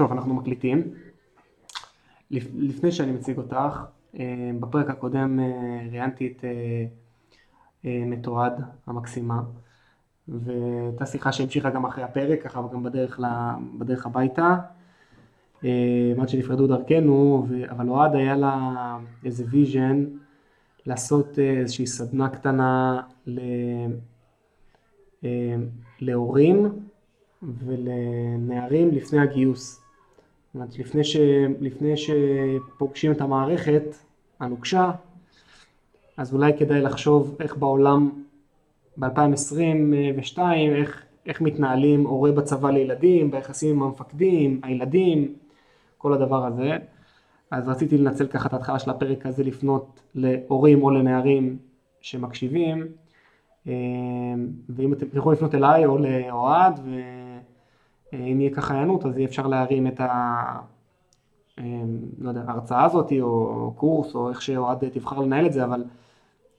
טוב, אנחנו מקליטים. לפ- לפני שאני מציג אותך, אה, בפרק הקודם אה, ראיינתי את אה, נטועד המקסימה, והייתה שיחה שהמשיכה גם אחרי הפרק, ככה גם בדרך, ל- בדרך הביתה, עד שנפרדו דרכנו, אבל אוהד היה לה איזה vision לעשות איזושהי סדנה קטנה ל... להורים ולנערים לפני הגיוס. אומרת, לפני, ש... לפני שפוגשים את המערכת הנוקשה, אז אולי כדאי לחשוב איך בעולם ב-2022, איך, איך מתנהלים הורה בצבא לילדים, ביחסים עם המפקדים, הילדים, כל הדבר הזה. אז רציתי לנצל ככה את ההתחלה של הפרק הזה לפנות להורים או לנערים שמקשיבים, אה, ואם אתם יכולים לפנות אליי או לאוהד, ואם יהיה ככה הענות אז יהיה אפשר להרים את ה... אה, לא יודע, ההרצאה הזאת או קורס או איך שאוהד תבחר לנהל את זה, אבל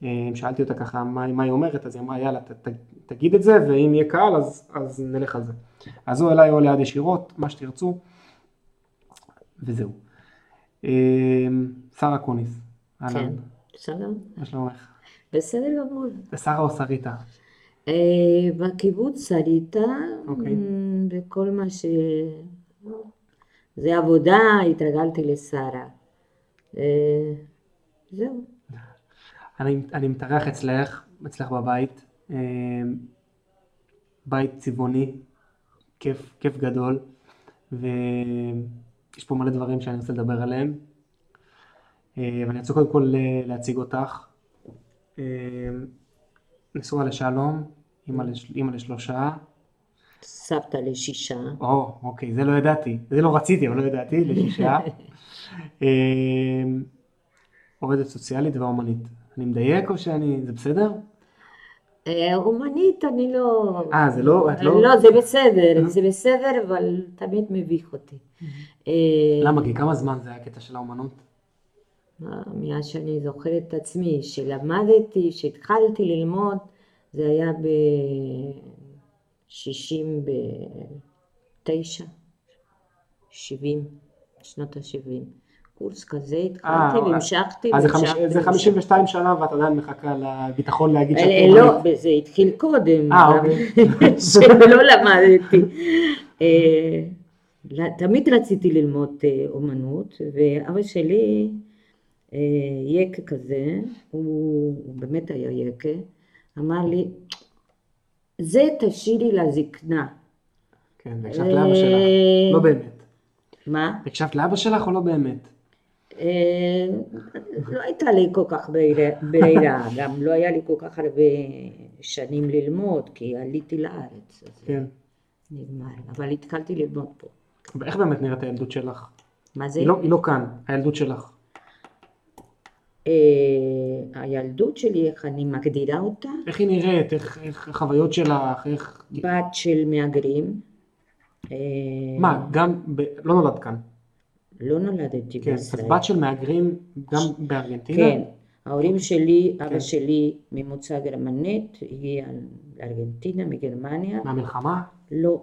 אה, שאלתי אותה ככה מה, מה היא אומרת, אז היא אמרה יאללה ת, ת, תגיד את זה ואם יהיה קהל אז, אז נלך על זה. אז או אליי או ליד ישירות, מה שתרצו, וזהו. אה, שרה אקוניס, כן, שלום. מה שלומך? בסדר גמור. שרה או שריטה? אה, בקיבוץ שריטה, אוקיי. וכל מה ש... זה עבודה, התרגלתי לשרה. אה, זהו. אני, אני מתארח אצלך, אצלך בבית, אה, בית צבעוני, כיף, כיף גדול, ויש פה מלא דברים שאני רוצה לדבר עליהם. ואני רוצה קודם כל להציג אותך. אה, נשואה לשלום, אימא, לש, אימא לשלושה. סבתא לשישה. או, אוקיי, זה לא ידעתי. זה לא רציתי, אבל לא ידעתי, לשישה. אה, עובדת סוציאלית ואומנית. אני מדייק או שאני... זה בסדר? אה, אומנית אני לא... אה, זה לא... את לא... לא, זה בסדר, זה בסדר, אבל תמיד מביך אותי. למה? כי כמה זמן זה היה הקטע של האומנות? מאז שאני זוכרת את עצמי, שלמדתי, שהתחלתי ללמוד, זה היה ב-69, 70, שנות ה-70. קורס כזה התחלתי אה, והמשכתי אז זה חמיש- והמשכתי. זה 52 שנה ואת עדיין מחכה לביטחון להגיד שאת אה, לא, זה התחיל קודם, אה, אוקיי. שלא למדתי. אה, תמיד רציתי ללמוד אה, אומנות, ואבא שלי, אה, יקה כזה, הוא הוא באמת היה יקה, אמר לי, זה תשאירי לזקנה. כן, והקשבת לאבא שלך. אה, לא באמת. מה? הקשבת לאבא שלך או לא באמת? אה, לא הייתה לי כל כך ברירה- ברירה, גם לא היה לי כל כך הרבה שנים ללמוד, כי עליתי לארץ, כן. נגמר, אבל התחלתי ללמוד פה. ואיך באמת נראית הילדות שלך? מה זה? היא לא- היא לא כאן, הילדות שלך. אה, הילדות שלי, איך אני מגדירה אותה? איך היא נראית? איך איך החוויות שלך? איך... בת של מהגרים. אה, מה, גם... ב- לא נולדת כאן. לא נולדתי כן. אז בישראל. בת של מהגרים גם בארגנטינה? כן, ההורים שלי, כן. אבא שלי ממוצא גרמנית, הגיע לארגנטינה מגרמניה. מהמלחמה? לא,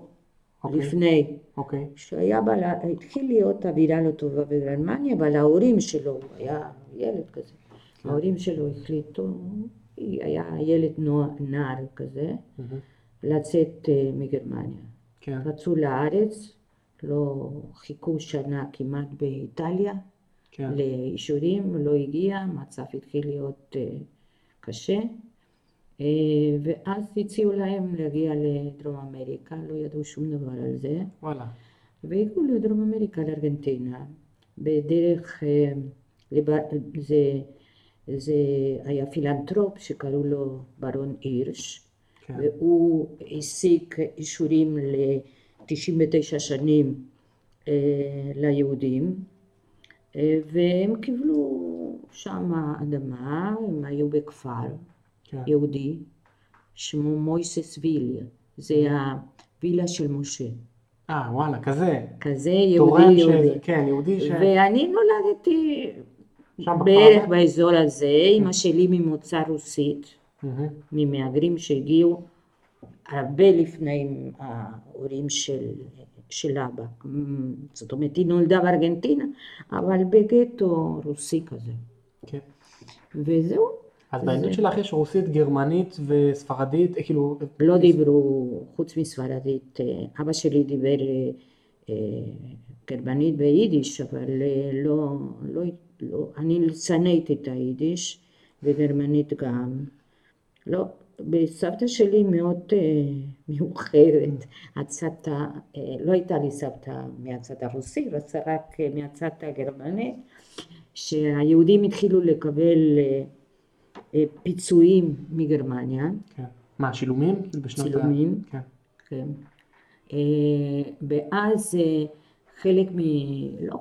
אוקיי. לפני. אוקיי. שהיה בה, התחיל להיות אווירה לא טובה בגרמניה, אבל ההורים שלו, היה ילד כזה, כן. ההורים שלו החליטו, היה ילד נוער, נער כזה, מהמם. לצאת אה, מגרמניה. כן. רצו לארץ, לא חיכו שנה כמעט באיטליה כן. לאישורים, לא הגיע, המצב התחיל להיות אה, קשה, אה, ואז הציעו להם להגיע לדרום אמריקה, לא ידעו שום דבר על זה. וואלה. והגיעו לדרום אמריקה, לארגנטינה, בדרך, זה, זה היה פילנטרופ שקראו לו ברון הירש, כן. והוא השיג אישורים ל-99 שנים אה, ליהודים, אה, והם קיבלו שם אדמה, הם היו בכפר כן. יהודי, שמו מויסס ויליה, זה הווילה של משה. אה, וואלה, כזה. כזה יהודי יהודי. שזה, כן, יהודי ש... ואני נולדתי בערך? באזור הזה, אמא שלי ממוצא רוסית. ממהגרים שהגיעו הרבה לפני ההורים של של אבא. זאת אומרת, היא נולדה בארגנטינה, אבל בגטו רוסי כזה. כן. וזהו. אז בעדות שלך יש רוסית, גרמנית וספרדית, אה, כאילו... לא דיברו, חוץ מספרדית, אה, אבא שלי דיבר אה, גרמנית ויידיש, אבל לא, לא, לא, אני שנאתי את היידיש, וגרמנית גם. לא, בסבתא שלי מאוד uh, מיוחדת, הצד, uh, לא הייתה לי סבתא מהצד הרוסי, אבל רק uh, מהצד הגרמני, שהיהודים התחילו לקבל uh, uh, פיצויים מגרמניה. כן. מה, שילומים? צילומים, כן. כן. Uh, ואז uh, חלק מ... לא,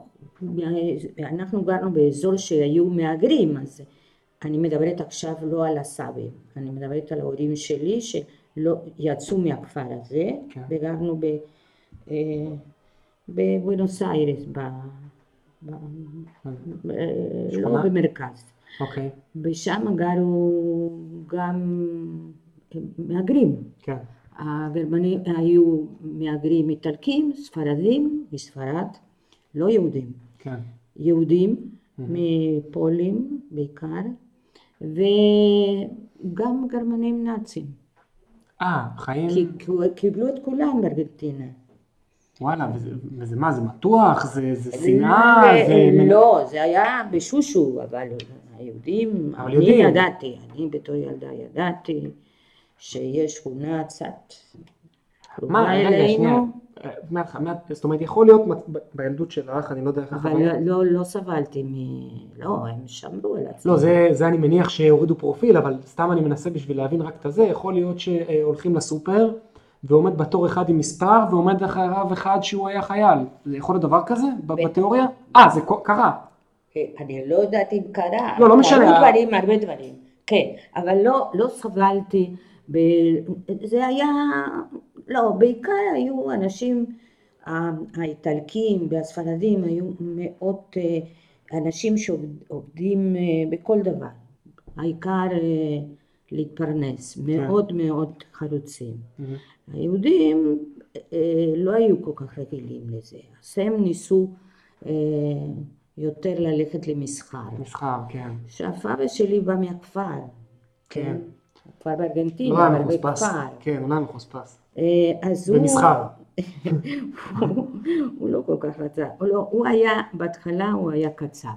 אנחנו גרנו באזור שהיו מהגרים, אז אני מדברת עכשיו לא על הסבים, אני מדברת על ההורים שלי שלא יצאו מהכפר הזה כן. וגרנו ב, אה, בבואנוס איירס, ב, ב, ב, לא במרכז. אוקיי. ושם גרו גם מהגרים. כן. הגרמנים היו מהגרים איטלקים, ספרדים מספרד, לא יהודים. כן. יהודים mm-hmm. מפולים בעיקר, וגם גרמנים נאצים. אה, חיים... כי קיבלו את כולם בארגנטינה. וואלה, וזה, וזה מה, זה מתוח? זה, זה שנאה? זה... לא, זה היה בשושו, אבל היהודים, אבל אני יודעים. ידעתי, אני בתור ילדה ידעתי שיש שכונה קצת מה, רגע, שנייה. מהתח- מה- זאת אומרת, יכול להיות בילדות שלך, אני לא יודע איך אבל החוויה... לא, לא סבלתי מ... לא, הם שמרו על עצמם. לא, זה, זה אני מניח שהורידו פרופיל, אבל סתם אני מנסה בשביל להבין רק את הזה, יכול להיות שהולכים לסופר ועומד בתור אחד עם מספר ועומד אחריו אחד שהוא היה חייל. זה יכול להיות דבר כזה. בתיאוריה? אה, זה קרה. אה, אני לא יודעת אם קרה. לא, לא משנה. קרו דברים, הרבה דברים. כן, אבל לא, לא סבלתי. ב... זה היה... לא, בעיקר היו אנשים, ה- האיטלקים והספרדים היו מאוד אה, אנשים שעובדים אה, בכל דבר. העיקר אה, להתפרנס. מאוד מאוד חרוצים. היהודים אה, לא היו כל כך רגילים לזה, אז הם ניסו אה, יותר ללכת למסחר. מסחר, כן. עכשיו אבא שלי בא מהכפר, כן? כפר לא בארגנטינה, היה אבל מחוספס. כן, הוא לא היה מחוספס. אה, אז הוא... במסחר. הוא- לא כל כך רצה, הוא לא, הוא היה, בהתחלה הוא היה קצב.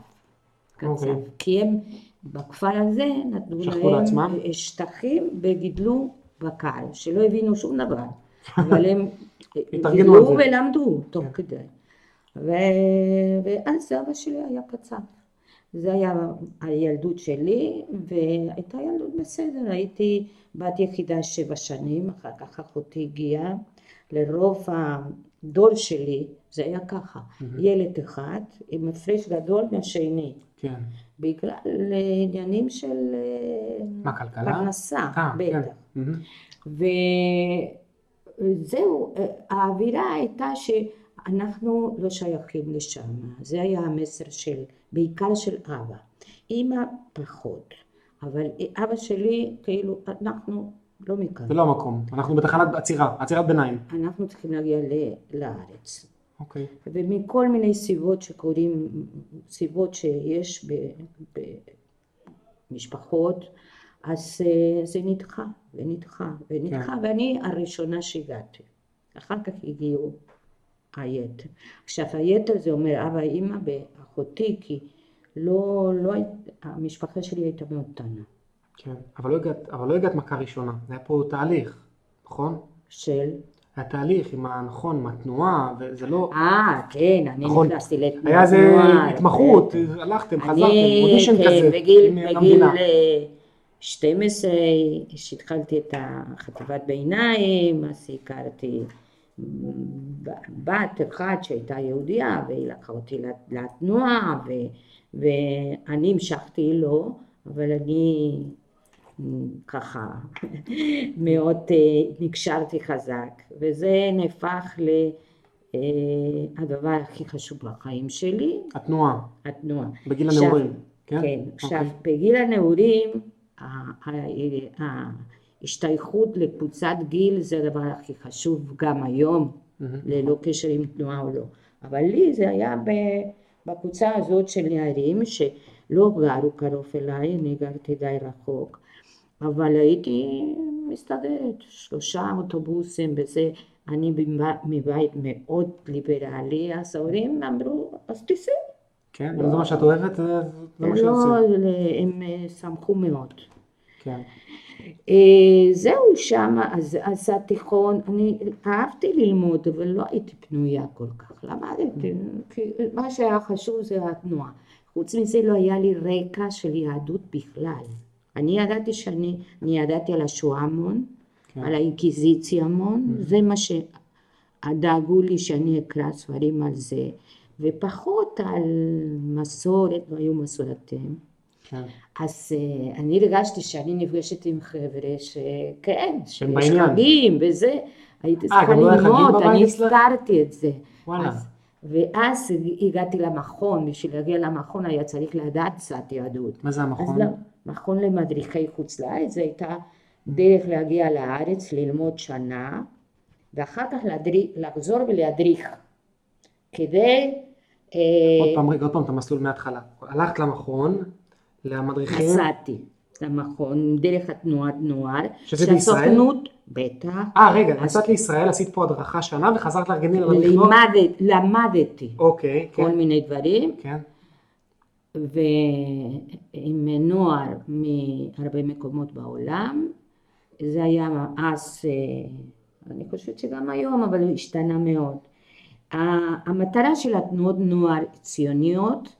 קצב. אוקיי. כי הם בכפר הזה נתנו להם לעצמם? שטחים וגידלו בקר, שלא הבינו שום דבר. אבל הם על גידלו. ולמדו תוך כן. כדי. ו... ואז אבא שלי היה קצב. זה היה הילדות שלי, והייתה ילדות בסדר, הייתי בת יחידה שבע שנים, אחר כך אחותי הגיעה, לרוב הדור שלי זה היה ככה, ילד אחד עם הפרש גדול מהשני, כן. בגלל עניינים של אה, מה, כלכלה? פרנסה, אה, כן. בטח. וזהו, האווירה הייתה שאנחנו לא שייכים לשם, זה היה המסר של, בעיקר של אבא. אימא פחות, אבל אבא שלי, כאילו, אנחנו לא מכאן, זה לא המקום. אנחנו בתחנת עצירה, עצירת ביניים. אנחנו צריכים להגיע לארץ. אוקיי. ומכל מיני סיבות שקורים, סיבות שיש במשפחות, אז אה, זה נדחה ונדחה ונדחה, ואני הראשונה שהגעתי. אחר כך הגיעו היתר. עכשיו היתר זה אומר אבא, אימא ואחותי, כי לא, לא, המשפחה שלי הייתה מאוד קטנה. כן. אבל לא הגעת, אבל לא הגעת מכה ראשונה. זה היה פה תהליך, נכון? של, היה תהליך עם ה... נכון, עם התנועה, וזה לא... אה, כן, אני נכון. נכנסתי לתנועת היה איזה התמחות. הלכתם, חזרתם, אודישן כן, כזה. בגיל, עם- בגיל למדינה. אה, 12 שהתחלתי את החטיבת ביניים, אז הכרתי בת אחת שהייתה יהודייה והיא לקחה אותי לת- לתנועה ו, ואני המשכתי לו, אבל אני ככה מאוד אה, נקשרתי חזק וזה נהפך לדבר הכי חשוב בחיים שלי, התנועה, התנועה. בגיל הנעורים. כן? כן, עכשיו אוקיי. בגיל הנעורים ה- ה- ההשתייכות לקבוצת גיל זה הדבר הכי חשוב גם היום, ללא קשר עם תנועה או לא. אבל לי זה היה בקבוצה הזאת של נערים שלא גרו קרוב אליי, אני גרתי די רחוק, אבל הייתי מסתדרת, שלושה אוטובוסים וזה, אני מבית- מאוד ליברלי, אז ההורים אמרו, אז תיסעי. כן, אם זה מה שאת אוהבת, זה מה לא, שעושים. הם אה, שמחו מאוד. כן. אה, זהו שם, אז, אז התיכון, אני אהבתי ללמוד, אבל לא הייתי פנויה כל כך, למדתי, כי מה שהיה חשוב זה התנועה. חוץ מזה לא היה לי רקע של יהדות בכלל. אני ידעתי שאני, אני ידעתי על השואה המון, כן. על האינקיזיציה המון, זה מה שדאגו לי שאני אקרא ספרים על זה, ופחות על מסורת, לא היו מסורתיים. כן. אז אה, אני הרגשתי שאני נפגשת עם חבר'ה שכן, שיש. חגים וזה, הייתי אה, צריכה לא ללמוד, אני? הזכרתי את זה. וואלה. ואז הגעתי למכון, בשביל להגיע למכון היה צריך לדעת קצת יהדות. מה זה המכון? לא, מכון למדריכי חוץ לארץ, זו הייתה דרך להגיע לארץ, ללמוד שנה, ואחר כך להדריך, לחזור ולהדריך, כדי... אה, עוד פעם, רגע, עוד פעם את המסלול מההתחלה. הלכת למכון, למדריכים, נסעתי למכון דרך התנועת נוער, שזה בישראל? שהסוכנות, בטח, אה, רגע, נסעת לישראל, עשית פה הדרכה שנה וחזרת לארגנטינה? לימדת, למדתי אוקיי, כל כן, מיני דברים, כן, ועם נוער מהרבה מקומות בעולם, זה היה אז, אה, אני חושבת שגם היום, אבל השתנה מאוד. המטרה של התנועות נוער ציוניות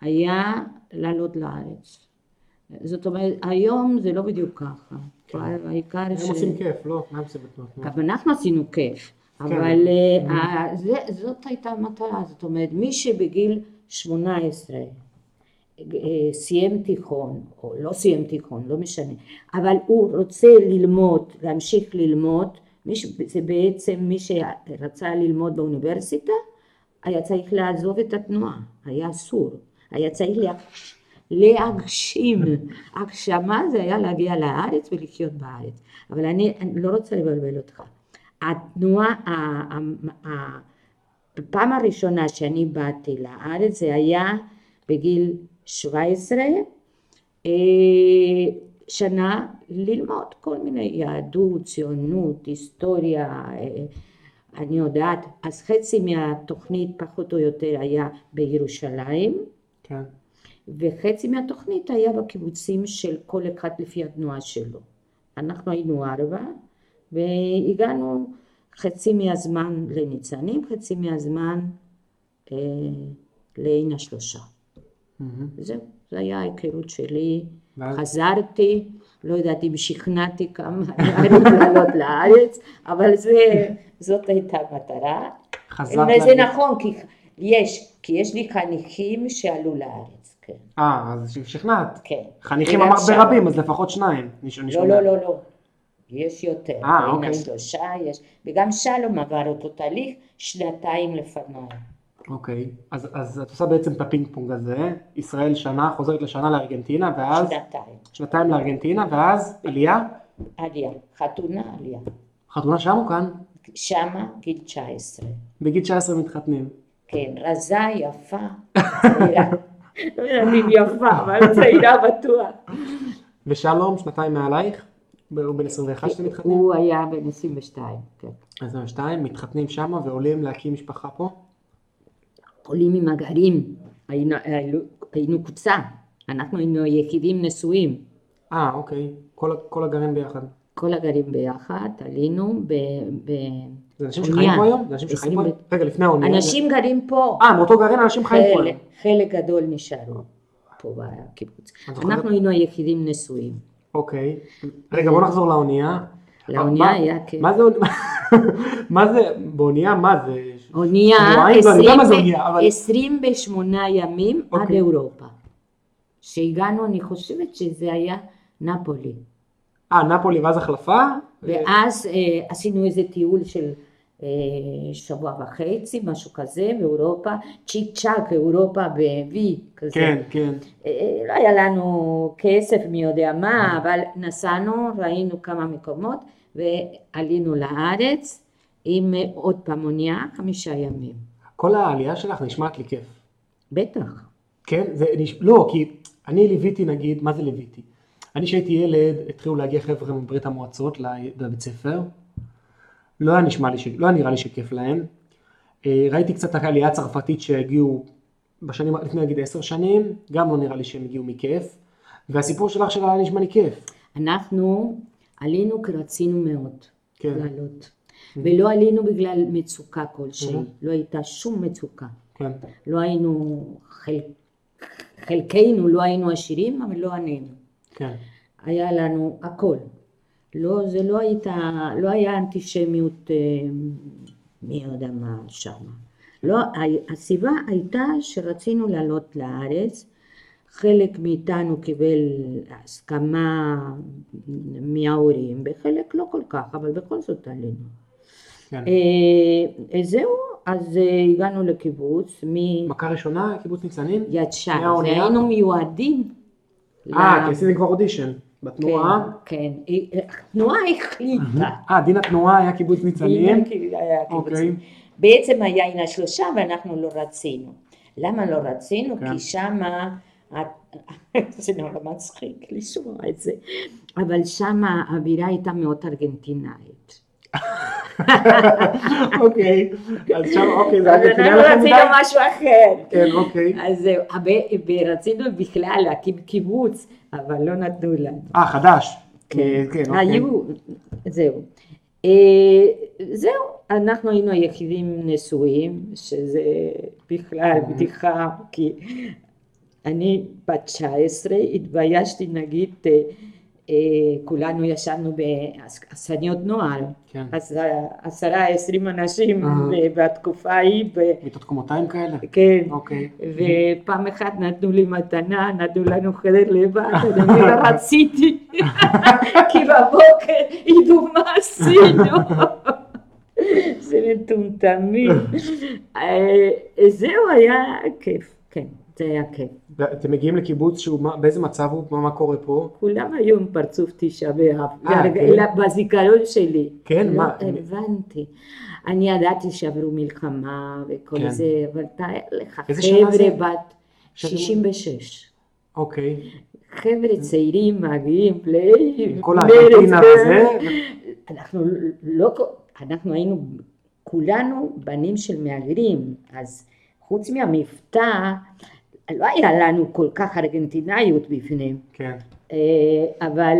היה לעלות לארץ. זאת אומרת, היום זה לא בדיוק ככה. העיקר הם ש... עושים כיף, לא? מה הם עושים בתנועות? גם אנחנו עשינו כיף, אבל אה, זה- זאת הייתה המטרה, זאת אומרת, מי שבגיל 18 אה, סיים תיכון, או לא סיים תיכון, לא משנה, אבל הוא רוצה ללמוד, להמשיך ללמוד, ש- זה בעצם מי שרצה ללמוד באוניברסיטה, היה צריך לעזוב את התנועה, היה אסור, היה צריך לה- להגשים, הגשמה זה היה להגיע לארץ ולחיות בארץ, אבל אני, אני לא רוצה לבלבל אותך, התנועה, הפעם הראשונה שאני באתי לארץ זה היה בגיל 17, אה, שנה ללמוד כל מיני יהדות, ציונות, היסטוריה, אה, אני יודעת, אז חצי מהתוכנית פחות או יותר היה בירושלים, כן, וחצי מהתוכנית היה בקיבוצים של כל אחד לפי התנועה שלו. אנחנו היינו ארבע, והגענו חצי מהזמן לניצנים, חצי מהזמן אה, לעין השלושה. מהמם. זהו, זו הייתה ההיכרות שלי. חזרתי, לא יודעת אם שכנעתי כמה נערים לעלות לארץ, אבל זה, זאת הייתה המטרה. חזרת וזה לה- נכון, כי יש, כי יש לי חניכים שעלו לארץ, כן. אה, אז שכנעת. כן. חניכים אמרת. ברבים, אז לפחות שניים. לא. לא, לא, לא. יש יותר. אה, אוקיי. שלושה יש. וגם שלום עבר אותו תהליך שנתיים לפניי. אוקיי, אז, אז את עושה בעצם את הפינג פונג הזה, ישראל שנה, חוזרת לשנה לארגנטינה, ואז שנתיים. שנתיים לארגנטינה, ואז עלייה, עלייה. חתונה עלייה. חתונה שם או כאן? שמה גיל 19. בגיל 19 מתחתנים. כן, רזה, יפה, צעירה. לא אם יפה, אבל צעירה בטוח. ושלום, שנתיים מעלייך, הוא בן 21 שאתם מתחתנים? הוא היה בן 22, כן. 22, מתחתנים שמה ועולים להקים משפחה פה? עולים עם הגרים, היינו, היינו, קבוצה, אנחנו היינו יחידים נשואים. אה, אוקיי, כל, כל הגרים ביחד. כל הגרים ביחד, עלינו ב... ב... זה אנשים. שחיים פה היום? זה אנשים שחיים פה? רגע, לפני האונייה. אנשים גרים פה, אה, מאותו גרעין אנשים חיים פה חלק, גדול נשארו פה בקיבוץ. אנחנו היינו היחידים נשואים. אוקיי. רגע, בוא נחזור לאונייה. לאונייה היה כן. מה זה אונייה? מה זה, באונייה, מה זה? אונייה, שבועיים? לא, אני יודע מה זה 20 אונייה, אבל... 28 ימים עד אוקיי. אירופה. שהגענו, אני חושבת שזה היה נפולי. אה, נפולי ואז החלפה? ואז אה, עשינו איזה טיול של שבוע וחצי, משהו כזה, באירופה, צ'יק צ'אק, אירופה ב-V כזה. כן, כן. אה, לא היה לנו כסף מי יודע מה, אבל נסענו, ראינו כמה מקומות ועלינו לארץ. אה, עם אה, עוד פעם אונייה, חמישה ימים. כל העלייה שלך נשמעת לי כיף. בטח. כן? זה, נש... לא, כי אני ליוויתי נגיד, מה זה ליוויתי? אני כשהייתי ילד, התחילו להגיע חבר'ה מברית המועצות לבית ספר. לא היה נשמע לי, ש... לא היה נראה לי שכיף להם. אה, ראיתי קצת עלייה צרפתית שהגיעו בשנים, לפני נגיד עשר שנים, גם לא נראה לי שהם הגיעו מכיף. והסיפור שלך שלה היה נשמע לי כיף. אנחנו עלינו כי רצינו מאוד כן. לעלות. ולא עלינו בגלל מצוקה כלשהי, Mhm. לא הייתה שום מצוקה. כן. לא היינו, חל... חלקנו לא היינו עשירים, אבל לא ענינו. כן. היה לנו הכל. לא, זה לא הייתה, לא היה אנטישמיות, אה, מי יודע מה שם. לא, הסיבה הייתה שרצינו לעלות לארץ, חלק מאיתנו קיבל הסכמה מההורים, וחלק לא כל כך, אבל בכל זאת עלינו. כן. אה, זהו, אז אה, הגענו לקיבוץ, מ... מכה ראשונה, קיבוץ ניצנים? יד מהאונייה? והיינו מיועדים. אה, כי עשיתם כבר אודישן. בתנועה? כן, כן. התנועה החליטה. אה, דין התנועה היה קיבוץ ניצנים? דין היה קיבוץ. אוקיי. בעצם היה הנה שלושה ואנחנו לא רצינו. למה לא רצינו? כן. כי שמה, זה נורא מצחיק לשמוע את זה, אבל שמה האווירה הייתה מאוד ארגנטינאית. אוקיי. אז שם, אוקיי, זה היה אנחנו לכם רצינו מדי? משהו אחר. כן, אוקיי. אז זהו, ורצינו בכלל להקים קיבוץ, אבל לא נתנו לנו. אה, חדש. כן, כן, אוקיי. היו, זהו. אה, זהו, אנחנו היינו היחידים נשואים, שזה בכלל בדיחה, כי אני בת 19, התביישתי נגיד, אה, כולנו ישבנו באכסניות נוער, כן. אז עשרה עשרים אנשים אה. בתקופה ההיא, מיטות קומותיים כאלה? כן, אוקיי. ופעם אחת נתנו לי מתנה, נתנו לנו חדר לבד, אני לא רציתי, כי בבוקר ידעו מה עשינו. זה מטומטמים. אה, זהו, היה כיף, כן, זה היה כיף. ואתם מגיעים לקיבוץ שהוא, באיזה מצב הוא? מה- מה קורה פה? כולם היו עם פרצוף תשעה באב, אה, כן? בזיכרון שלי. כן, לא מה? הבנתי. אני ידעתי שעברו מלחמה וכל כן. זה, אבל תאר לך? חבר'ה בת שזה- 66. אוקיי. חבר'ה צעירים מגיעים, פלאים, כל הארגנטינה וזה. אנחנו לא, אנחנו היינו כולנו בנים של מהגרים, אז חוץ מהמבטא, לא היה לנו כל כך ארגנטינאיות בפנים, כן. אה, אבל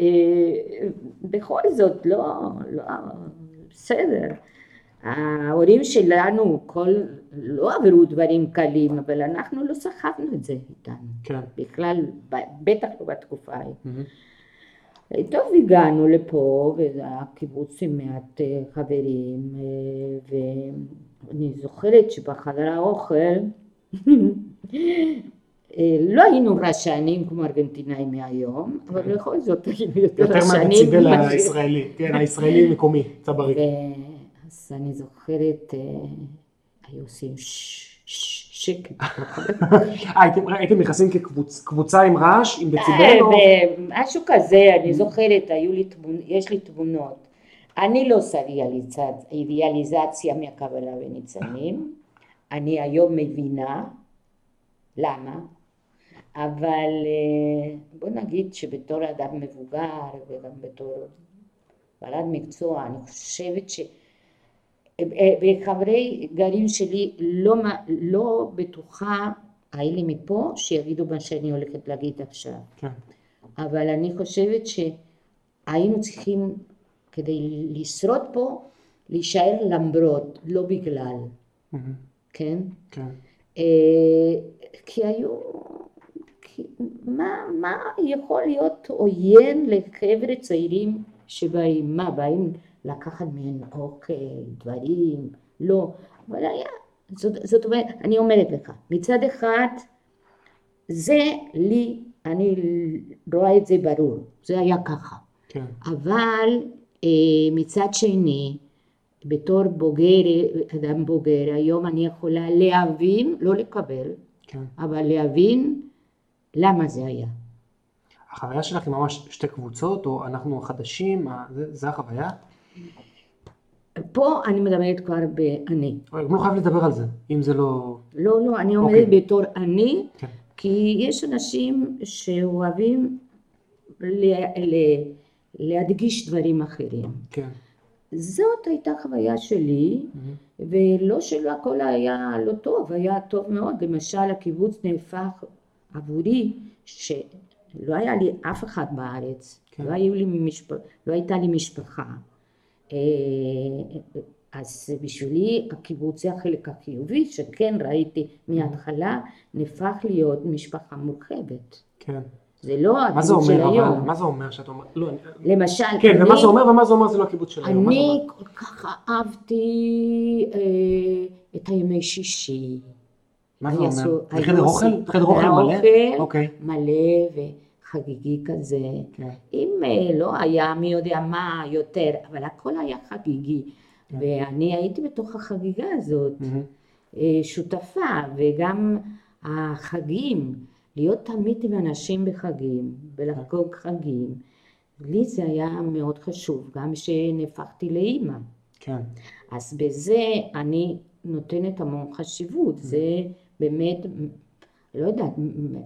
אה, בכל זאת, לא, לא, בסדר. ההורים שלנו כל, לא עברו דברים קלים, אבל אנחנו לא סחבנו את זה איתנו. כן. בכלל, בטח לא בתקופה ההיא. מהמם. טוב, הגענו לפה, וזה היה קיבוץ עם מעט אה, חברים, אה, ואני זוכרת שבחדר האוכל לא היינו רשענים כמו ארגנטינאים מהיום, אבל בכל זאת היינו יותר יותר רשענים. מהדציבל מאשר- הישראלי. כן, הישראלי מקומי, צברי. אז אני זוכרת, אה, היו עושים שקט. אה, הייתם- נכנסים כקבוצה עם רעש, עם דציבל? או- אה, משהו כזה, אני זוכרת, יש לי תמונות. אני לא עושה אידיאליזציה מהקבלה בניצנים, אני היום מבינה למה, אבל אה, בוא נגיד שבתור אדם מבוגר וגם בתור בעלת מקצוע, אני חושבת ש... אה, וחברי גרעין שלי לא, לא בטוחה, האלה מפה, שיגידו מה שאני הולכת להגיד עכשיו. כן. אבל אני חושבת שהיינו צריכים, כדי לשרוד פה, להישאר למרות, לא בגלל, מהמם. כן? כן. אה, כי היו... כי מה, מה יכול להיות עוין לחבר'ה צעירים שבאים? מה, באים לקחת מהם אוכל, דברים? לא. אבל היה... זאת, זאת אומרת, אני אומרת לך, מצד אחד, זה לי, אני רואה את זה ברור, זה היה ככה. כן. אבל אה, מצד שני, בתור בוגר, אדם בוגר, היום אני יכולה להבין, לא לקבל, כן. אבל להבין למה זה היה. החוויה שלך היא ממש שתי קבוצות, או אנחנו החדשים, זה- זה החוויה? פה אני מדברת כבר באני. גם לא חייב לדבר על זה, אם זה לא... לא, לא, אני אוקיי. אומרת בתור אני, כן. כי יש אנשים שאוהבים ל- ל- להדגיש דברים אחרים. כן. זאת הייתה חוויה שלי, ולא שלא הכל היה לא טוב, היה טוב מאוד. למשל, הקיבוץ נהפך עבורי, שלא היה לי אף אחד בארץ, כן. לא, לי משפ... לא הייתה לי משפחה. אה, אז בשבילי הקיבוץ זה החלק החיובי, שכן ראיתי מההתחלה, נהפך להיות משפחה מורחבת. כן. זה לא הקיבוץ של? היום. מה זה אומר שאת אומרת? לא. למשל, כן, ומה אני- זה אומר ומה זה אומר זה לא הקיבוץ של היום? אני? כל כך אהבתי אה, את הימי שישי. מה זה אומר? זה חדר אוכל? חדר אוכל מלא? אוכל אוקיי. מלא וחגיגי כזה. כן. אם אה, לא היה מי יודע מה יותר, אבל הכל היה חגיגי. כן. ואני הייתי בתוך החגיגה הזאת, מהמם. אה, שותפה, וגם החגים, להיות תמיד עם אנשים בחגים, ולחגוג חגים. לי זה היה מאוד חשוב, גם כשנהפכתי לאימא. כן. אז בזה אני נותנת המון חשיבות, זה באמת, לא יודעת,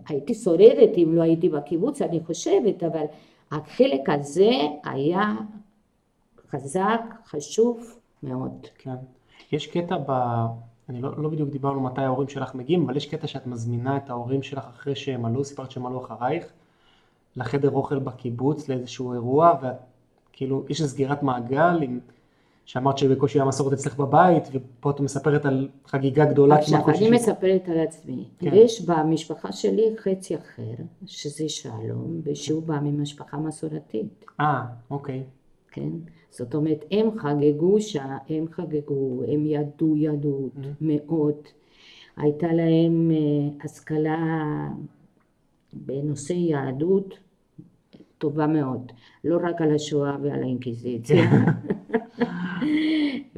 הייתי שורדת אם לא הייתי בקיבוץ, אני חושבת, אבל החלק הזה היה חזק, חשוב מאוד. כן. יש קטע ב... אני לא, לא בדיוק דיברנו מתי ההורים שלך מגיעים, אבל יש קטע שאת מזמינה את ההורים שלך אחרי שהם עלו, סיפרת שהם עלו אחרייך, לחדר אוכל בקיבוץ, לאיזשהו אירוע, ואת כאילו, יש סגירת מעגל, עם... שאמרת שבקושי היה מסורת אצלך בבית, ופה את מספרת על חגיגה גדולה עכשיו, אני שישי. מספרת על עצמי. כן. יש במשפחה שלי חצי אחר, שזה שלום, ושהוא בא ממשפחה מסורתית. אה, אוקיי. כן? זאת אומרת, הם חגגו, שה- הם חגגו, הם ידעו יהדות מאוד. הייתה להם אה, השכלה בנושא יהדות טובה מאוד, לא רק על השואה ועל האינקוויזיציה.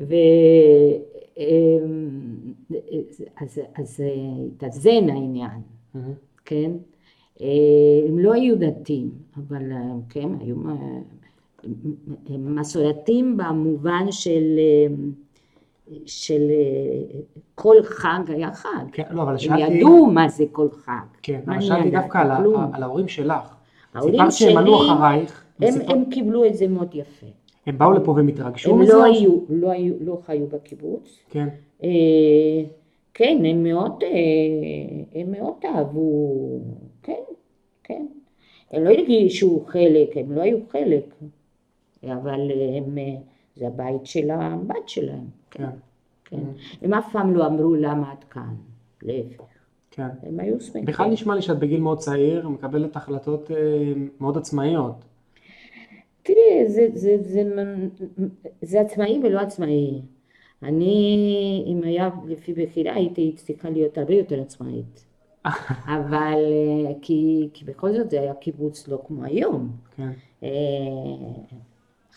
ו... אמ, אז, אז אה, התאזן העניין, מהמם. כן? אה, הם לא היו דתיים, אבל אה, כן, היו אה, מסורתיים במובן של, אה, של אה, כל חג היה חג. כן, לא, אבל הם שאלתי... ידעו מה זה כל חג. כן, אבל שאלתי? דווקא על. על ההורים שלך. ההורים סיפרת שהם עלו שלי, אחרייך, הם, וסיפרת- הם קיבלו את זה מאוד יפה. הם באו לפה והם התרגשו הם מזה? לא או ש- היו, לא היו, לא חיו בקיבוץ. כן, אה, כן, הם מאוד, אה, הם מאוד אהבו, כן, כן. הם לא הרגישו חלק, הם לא היו חלק, אבל הם, אה, זה הבית של הבת שלהם, כן, כן. הם אף פעם לא אמרו למה את כאן, להפך, כן. הם היו שמחים. בכלל נשמע לי שאת בגיל מאוד צעיר, מקבלת החלטות אה, מאוד עצמאיות. תראי, זה, זה, זה, זה עצמאי ולא עצמאי. אני, אם היה לפי בחירה, הייתי צריכה להיות הרבה יותר עצמאית. אבל אה, כי, כי בכל זאת זה היה קיבוץ לא כמו היום. כן,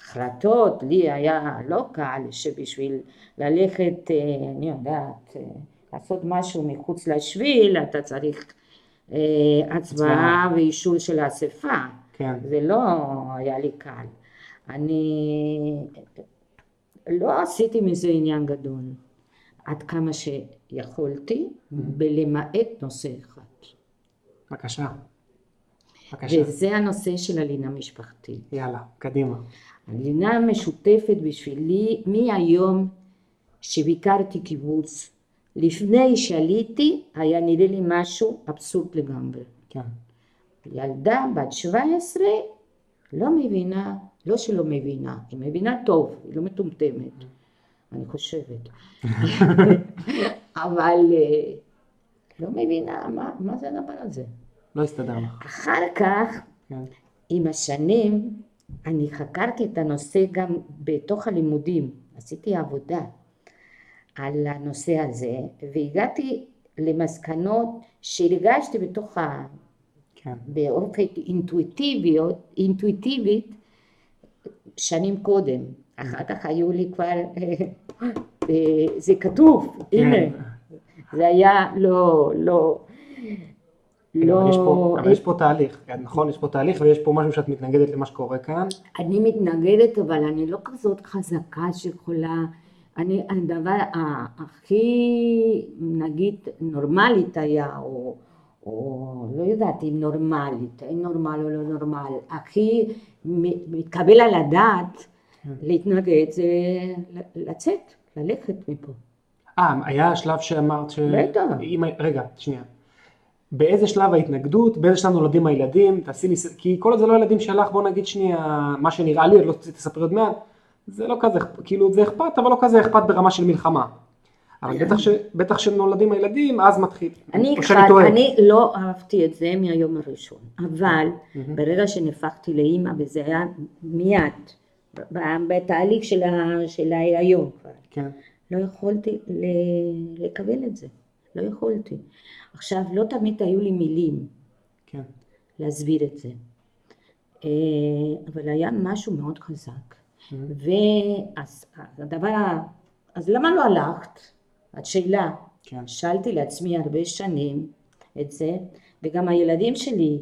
החלטות, לי היה לא קל שבשביל ללכת, אה, אני יודעת, אה, לעשות משהו מחוץ לשביל, אתה צריך אה, הצבעה הצבעה. ואישור של האספה. כן, זה לא היה לי קל. אני לא עשיתי מזה עניין גדול, עד כמה שיכולתי, בלמעט נושא אחד. בבקשה. בבקשה. וזה הנושא של הלינה משפחתית. יאללה, קדימה. הלינה משותפת בשבילי מהיום שביקרתי קיבוץ. לפני שעליתי היה נראה לי משהו אבסורד לגמרי. כן, ילדה בת 17 לא מבינה, לא שלא מבינה, היא מבינה טוב, היא לא מטומטמת, אני חושבת. אבל אה, לא מבינה מה, מה זה הדבר הזה. לא הסתדר לך. אחר כך, כן, עם השנים, אני חקרתי את הנושא גם בתוך הלימודים, עשיתי עבודה על הנושא הזה, והגעתי למסקנות שהרגשתי בתוך ה... כן, באופן אינטואיטיביות, אינטואיטיבית שנים קודם. אחר כך היו לי כבר, אה, זה כתוב, הנה, כן. זה היה לא, לא, לא... אבל יש פה, אבל יש פה תהליך, נכון? יש פה תהליך ויש פה משהו שאת מתנגדת למה שקורה כאן. אני מתנגדת, אבל אני לא כזאת חזקה שיכולה... אני, הדבר הכי, נגיד, נורמלית היה, או, או לא יודעת אם נורמלית, אין נורמל או לא נורמל, הכי מתקבל על הדעת להתנגד זה לצאת, ללכת מפה. אה, היה שלב שאמרת ש... בטח. רגע, שנייה. באיזה שלב ההתנגדות, באיזה שלב נולדים הילדים, תעשי לי... כי כל עוד זה לא הילדים שלך, בוא נגיד שנייה, מה שנראה לי, לא תספרי עוד מעט, זה לא כזה, כאילו זה אכפת, אבל לא כזה אכפת ברמה של מלחמה. אבל בטח, ש... בטח שנולדים הילדים, אז מתחיל. אני, או שאני חד, טועה. אני לא אהבתי את זה מהיום הראשון, אבל ברגע שנפחתי לאימא, וזה היה מיד, ב- בתהליך של, ההיריון כבר, כן, לא יכולתי לקבל את זה, לא יכולתי. עכשיו, לא תמיד היו לי מילים כן. להסביר את זה, אה, אבל היה משהו מאוד חזק. ואז הדבר, אז למה לא הלכת? את שאלה. כן. שאלתי לעצמי הרבה שנים את זה, וגם הילדים שלי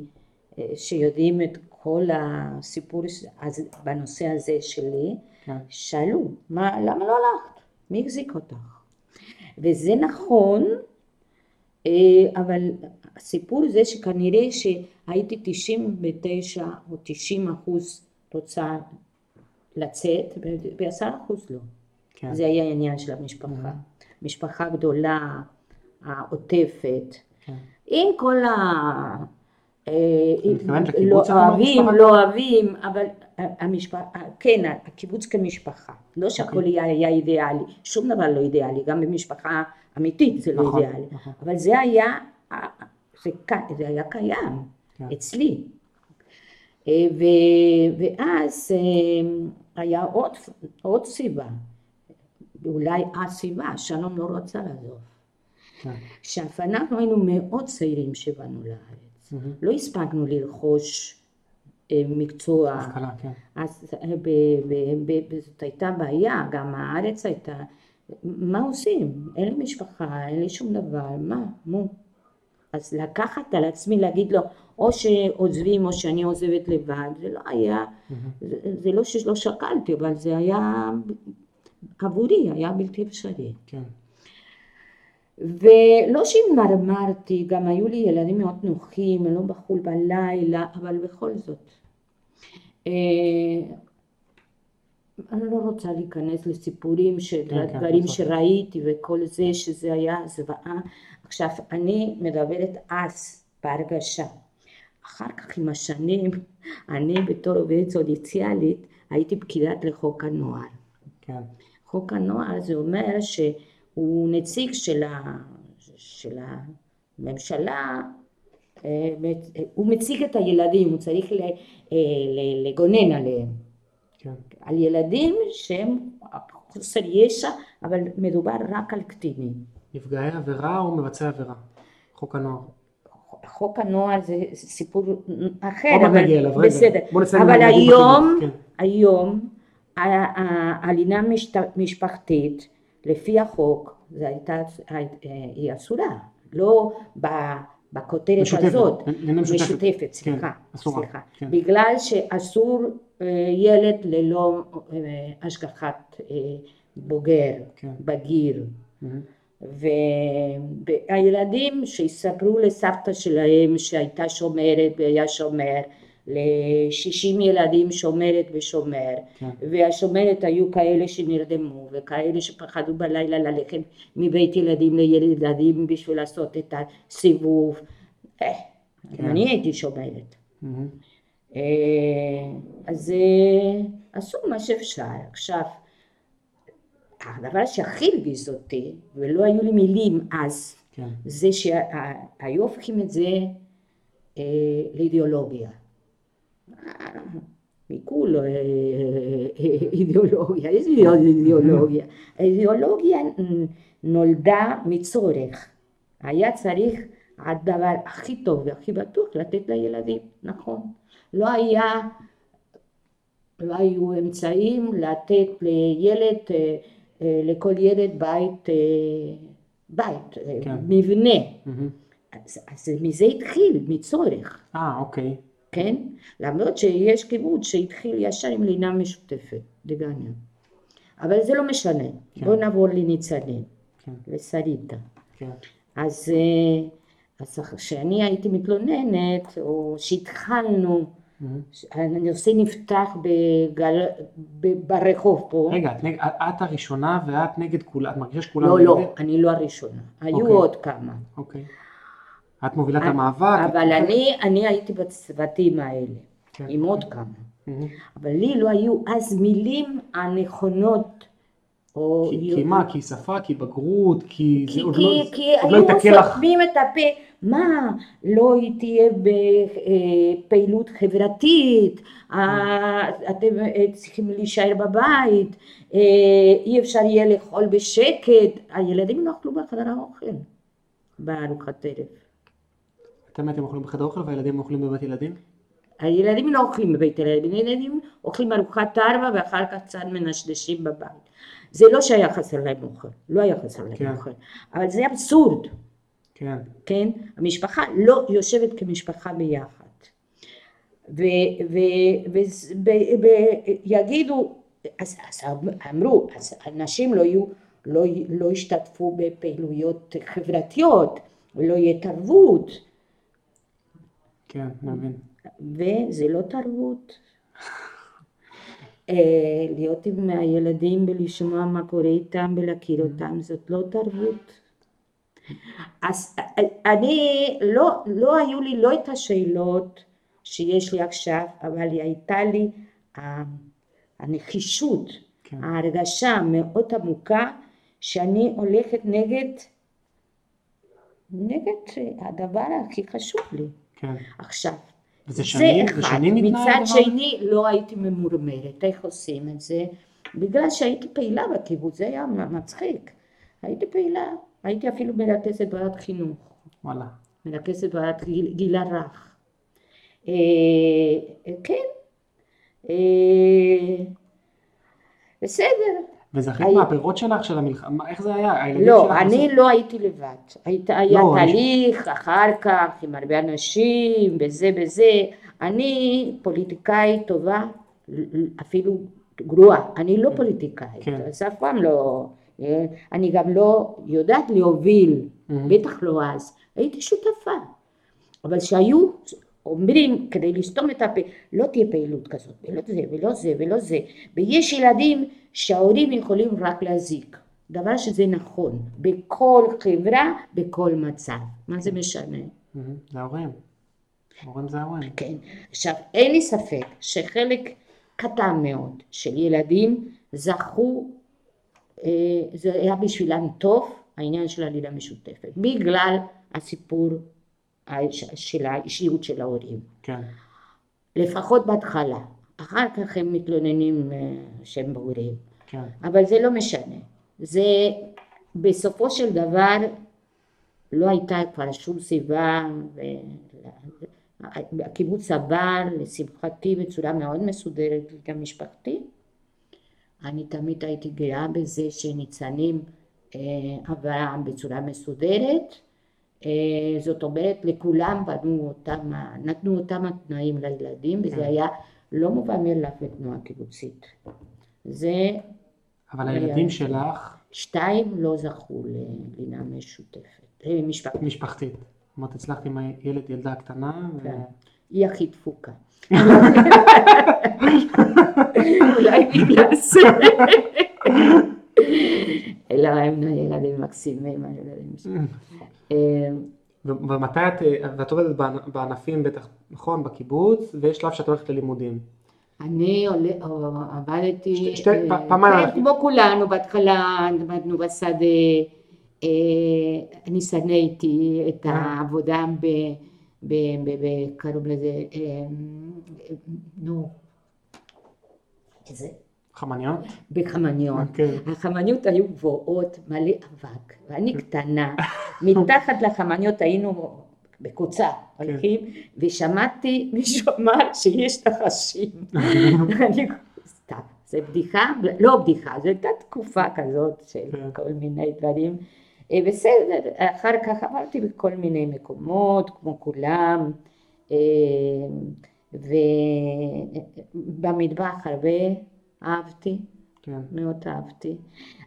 אה, שיודעים את כל הסיפור אז- בנושא הזה שלי, כן. שאלו, מה, למה לא הלכת? מי החזיק אותך? וזה נכון, אבל הסיפור זה שכנראה שהייתי 99 או 90 אחוז רוצה לצאת, ו-10 אחוז לא. כן. זה היה העניין של המשפחה. משפחה גדולה, העוטפת, כן. עם כל ה... אה, לא אוהבים? לא אוהבים, אבל המשפחה, כן, הקיבוץ כמשפחה. לא שהכל אוקיי. היה היה אידיאלי, שום דבר לא אידיאלי, גם במשפחה אמיתית זה לא נכון, אידיאלי. נכון. אבל זה היה, זה ק- זה היה קיים כן. אצלי. אה, ו- ואז אה, היה עוד, עוד סיבה, אולי הסיבה, שלום לא רצה לעזוב. כן. שאנחנו היינו מאוד צעירים שבאנו לארץ. לא הספקנו לרכוש אה, מקצוע, השכלה, כן. אז אה, ב- ב- ב- וזאת הייתה בעיה, גם הארץ הייתה, מה עושים? אין לי משפחה, אין לי שום דבר, מה, מו? אז לקחת על עצמי להגיד לו, או שעוזבים או שאני עוזבת לבד, זה לא היה, זה, זה לא שלא שקלתי, אבל זה היה עבורי, היה בלתי אפשרי. כן. ולא שהתמרמרתי, גם היו לי ילדים מאוד נוחים, הם לא בחול בלילה, אבל בכל זאת. אני לא רוצה להיכנס לסיפורים של כן, כן, דברים בסוף. שראיתי וכל זה, שזה היה זוועה. עכשיו, אני מדברת אז בהרגשה. אחר כך עם השנים, אני בתור עובדת סוציאלית הייתי פקידת לחוק הנוער. כן. חוק הנוער זה אומר שהוא נציג של, ה, של הממשלה, אה, הוא מציג את הילדים, הוא צריך אה, לגונן עליהם, כן. על ילדים שהם חוסר ישע, אבל מדובר רק על קטינים. נפגעי עבירה או מבצעי עבירה? חוק הנוער. חוק הנוער זה סיפור אחר, אבל נגיע אליו, רגע. בסדר. בוא נסיים אבל היום, בחינוך, היום, הלינה משפחתית, לפי החוק, זה הייתה, היא אסורה, לא ב- בכותרת משותפת, הזאת, לינה משותפת. משותפת, סליחה, אסורה, סליחה, כן. בגלל שאסור אה, ילד ללא אה, השגחת אה, בוגר, כן. בגיר. מהמם. והילדים שיספרו לסבתא שלהם שהייתה שומרת והיה שומר, ל-60 ילדים שומרת ושומר, כן. והשומרת היו כאלה שנרדמו וכאלה שפחדו בלילה ללכת מבית ילדים לילד ילדים בשביל לעשות את הסיבוב. אה, כן. אני הייתי שומרת. אה, אז אה, עשו מה שאפשר. עכשיו, הדבר שהכי הרגיז אותי, ולא היו לי מילים אז, כן. זה שהיו הופכים את זה אה, לאידיאולוגיה. אה, מכולו אה, אה, אידיאולוגיה, איזה אידיאולוגיה? האידיאולוגיה נולדה מצורך. היה צריך הדבר הכי טוב והכי בטוח לתת לילדים, נכון. לא היה, לא היו אמצעים לתת לילד, לכל ילד בית, בית, כן. מבנה. מהמם. אז, אז מזה התחיל, מצורך, אה, אוקיי. כן? למרות שיש קיבוץ שהתחיל ישר עם לינה משותפת, דגניה. אבל זה לא משנה. כן. בואו נעבור לניצנים, כן, לשריטה. כן. אז, אה, אז כשאני הייתי מתלוננת, או שהתחלנו, מהמם. הנושא נפתח בגל, ב- ברחוב פה. רגע, את, נג... את הראשונה ואת נגד כולם, את מרגישה שכולם לא, נגד? לא, אני לא הראשונה, היו אוקיי. עוד כמה. אוקיי. את מובילה את המאבק? אבל אני, אני הייתי בצוותים האלה, כן. עם עוד כמה. מהמם. אבל לי לא היו אז מילים הנכונות, או... כי, כי מה? כי שפה? כי בגרות? כי כי, זה עוד כי, לא... כי עוד לא היו. סותמים את הפה, מה, לא תהיה בפעילות חברתית, אה, אתם אה, צריכים להישאר בבית, אה, אי אפשר יהיה לאכול בשקט, הילדים לא אכלו בחדר האוכל בארוחת ערב. אתם הייתם אוכלים בחדר אוכל והילדים אוכלים בבית ילדים? הילדים לא אוכלים בבית ילדים, הילדים אוכלים ארוחת ארבע ואחר כך קצת מנשדשים בבית. זה לא שהיה חסר להם אוכל, לא היה חסר להם כן. אוכל, אבל זה אבסורד, כן. כן? המשפחה לא יושבת כמשפחה ביחד. ויגידו, אז, אז אמרו, אז אנשים לא, יהיו, לא, לא ישתתפו בפעילויות חברתיות, לא יהיה תרבות, כן, מבין. וזה לא תרבות. אה, להיות עם הילדים ולשמוע מה קורה איתם ולהכיר אותם זאת לא תרבות. אז אני, לא, לא היו לי לא את השאלות שיש לי עכשיו, אבל הייתה לי הנחישות, כן. ההרגשה המאוד עמוקה שאני הולכת נגד, נגד הדבר הכי חשוב לי. כן. עכשיו, וזה שנים? זה אחד. שנים מצד? שני, לא הייתי ממורמרת. איך עושים את זה? בגלל שהייתי פעילה בקיבוץ, זה היה מצחיק. הייתי פעילה, הייתי אפילו מרכזת ועדת חינוך, וואלה. מרכזת ועדת גיל, גיל הרך. אה, אה, כן, אה, בסדר. וזכית היי- מהפירות שלך, של המלחמה? איך זה היה? לא, אני עשו- לא הייתי לבד. היית, היה לא, אני- תהליך אחר כך עם הרבה אנשים וזה וזה. אני פוליטיקאית טובה, אפילו גרועה. אני לא פוליטיקאית, כן. אז אף פעם לא... אה, אני גם לא יודעת להוביל, מהמם. בטח לא אז. הייתי שותפה. אבל שהיו אומרים כדי לסתום את הפה, לא תהיה פעילות כזאת, ולא זה ולא זה ולא זה. ויש ילדים שההורים יכולים רק להזיק. דבר שזה נכון, בכל חברה, בכל מצב. מה זה משנה? זה ההורים. ההורים זה ההורים. כן. עכשיו, אין לי ספק שחלק קטן מאוד של ילדים זכו, אה, זה היה בשבילם טוב, העניין של הלילה משותפת, בגלל הסיפור של האישיות של ההורים. כן. לפחות בהתחלה. אחר כך הם מתלוננים אה, שהם בוגרים. כן. אבל זה לא משנה. זה בסופו של דבר לא הייתה כבר שום סיבה, והקיבוץ עבר לשמחתי בצורה מאוד מסודרת גם משפחתי. אני תמיד הייתי גאה בזה שניצנים אה, עברה בצורה מסודרת. אה, זאת אומרת לכולם בנו אותם, נתנו אותם התנאים לילדים כן. וזה היה לא מובן מאליו לתנועה קיבוצית. זה אבל הילדים שלך, שתיים לא זכו ללינה משותפת, אה, משפחתית, משפחתית. זאת אומרת, הצלחת עם הילד, ילדה הקטנה, ו... כן. היא הכי דפוקה. אולי בגלל זה. אלא הם ילדים מקסימים, הילדים שלי. ומתי את, אה, ואת עובדת בענ- בענפים בטח, נכון, בקיבוץ, ויש שלב שאת הולכת ללימודים. אני עבדתי, אה, כן. כמו כולנו, בהתחלה עבדנו בשדה, אה, אני שנאתי את. העבודה ב... ב... ב... ב... קראו לזה, נו, איזה, חמניות? בחמניות. כן. החמניות היו גבוהות, מלא אבק, ואני קטנה, מתחת לחמניות היינו בקוצה, הולכים, ושמעתי מישהו אמר שיש נחשים. אני, סתם, זה בדיחה, לא בדיחה, זו הייתה תקופה כזאת של כן. כל מיני דברים. אה, בסדר, אחר כך עברתי בכל מיני מקומות, כמו כולם, אה, ובמטבח הרבה אהבתי, כן. מאוד אהבתי.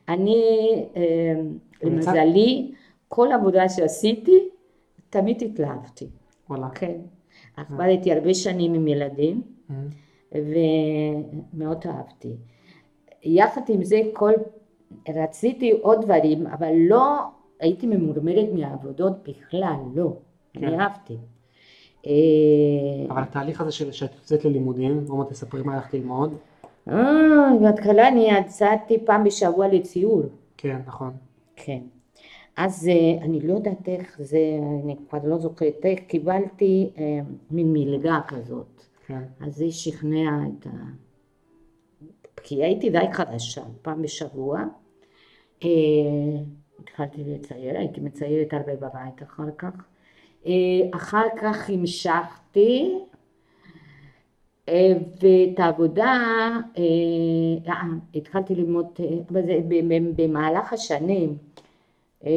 אני, אה, למזלי, כל עבודה שעשיתי, תמיד התלהבתי. וואלה. כן. עבדתי הרבה שנים עם ילדים, Mm. ומאוד אהבתי. יחד עם זה, כל... רציתי עוד דברים, אבל לא הייתי ממורמרת מהעבודות בכלל, לא. כן. אני אהבתי. אה, אבל התהליך הזה של שאת יוצאת ללימודים, עוד מעט תספרי מה הלכת ללמוד. אה, בהתחלה אני יצאתי פעם בשבוע לציור. כן, נכון. כן. אז אה, אני לא יודעת איך זה, אני כבר לא זוכרת איך, קיבלתי אה, מין מלגה כזאת. כן. אז זה שכנע את ה... כי הייתי די חדשה, פעם בשבוע. אה, התחלתי לצייר, הייתי מציירת הרבה בבית אחר כך. אה, אחר כך המשכתי, ואת העבודה, אה, אה, התחלתי ללמוד, אה, במהלך השנים, אה,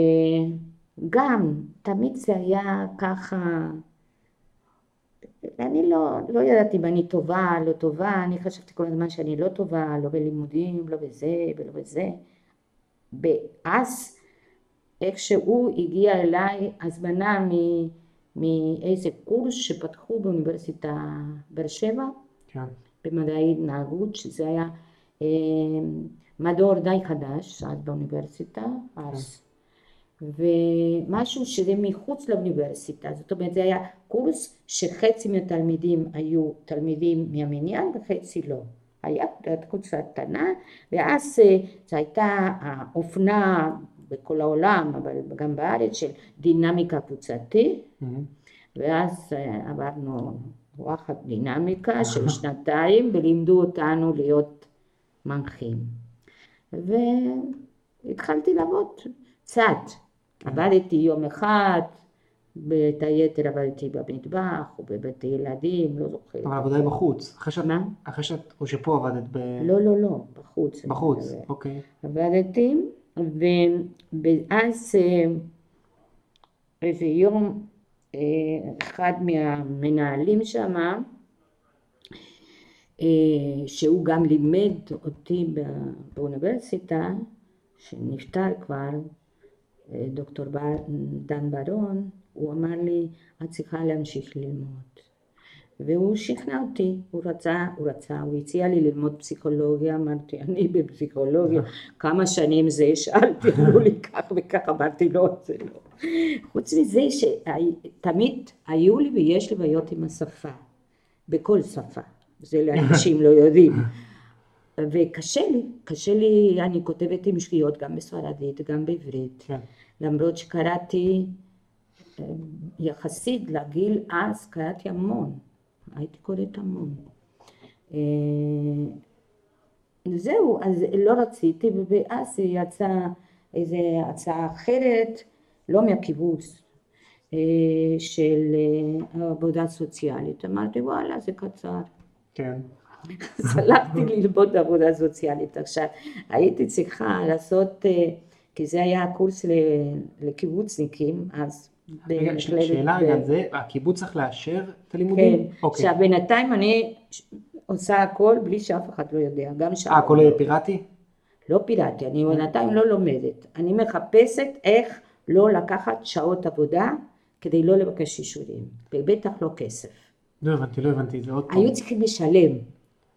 גם, תמיד זה היה ככה, אני לא, לא ידעתי אם אני טובה, לא טובה, אני חשבתי כל הזמן שאני לא טובה, לא בלימודים, לא בזה ולא בזה. ואז איכשהו הגיע אליי הזמנה מאיזה קורס שפתחו באוניברסיטה באר שבע, כן. במדעי התנהגות, שזה היה אה, מדור די חדש אז באוניברסיטה, אז. ומשהו שזה מחוץ לאוניברסיטה, זאת אומרת זה היה קורס שחצי מהתלמידים היו תלמידים מהמניין וחצי לא. היה קבוצה קטנה, ואז אה, זו הייתה האופנה בכל העולם, אבל גם בארץ, של דינמיקה קבוצתית, מהמם. ואז אה, עברנו וואחד דינמיקה של שנתיים ולימדו אותנו להיות מנחים. והתחלתי לעבוד קצת. עבדתי יום אחד, ואת היתר עבדתי במטבח או בבתי ילדים, לא זוכרת. אבל העבודה היא בחוץ. אחרי שאת, מה? אחרי שאת, או שפה עבדת ב... לא, לא, לא, בחוץ. בחוץ. אוקיי. עבדתי, ואז אה, איזה יום אחד מהמנהלים שם, אה, שהוא גם לימד אותי בא- באוניברסיטה, שנפטר כבר, אה, דוקטור דן ברון, הוא אמר לי, את צריכה להמשיך ללמוד. והוא שכנע אותי, הוא רצה, הוא רצה, הוא הציע לי ללמוד פסיכולוגיה, אמרתי, אני בפסיכולוגיה, כמה שנים זה, שאלתי, אמרו לי כך וכך, אמרתי, לא, זה לא. חוץ מזה שתמיד היו לי ויש לי בעיות עם השפה, בכל שפה, זה לאנשים לא יודעים. וקשה לי, קשה לי, אני כותבת עם שגיאות גם בספרדית, גם בעברית, כן. למרות שקראתי אה, יחסית לגיל אז, קראתי המון, הייתי קוראת המון. אה, זהו, אז לא רציתי, ואז יצאה איזו הצעה אחרת, לא מהקיבוץ, אה, של אה, עבודה סוציאלית. אמרתי, וואלה, זה קצר. כן. אז הלכתי ללמוד עבודה סוציאלית. עכשיו, הייתי צריכה לעשות, כי זה היה קורס לקיבוצניקים, אז ש- שאלה רגע על זה, הקיבוץ צריך לאשר את כן, הלימודים? אוקיי. עכשיו בינתיים אני עושה הכל בלי שאף אחד לא יודע, גם שם. אה, הכל פיראטי? לא פיראטי, אני בינתיים לא לומדת. אני מחפשת איך לא לקחת שעות עבודה כדי לא לבקש אישורים, ובטח לא כסף. לא הבנתי, לא הבנתי, זה עוד פעם. היו צריכים לשלם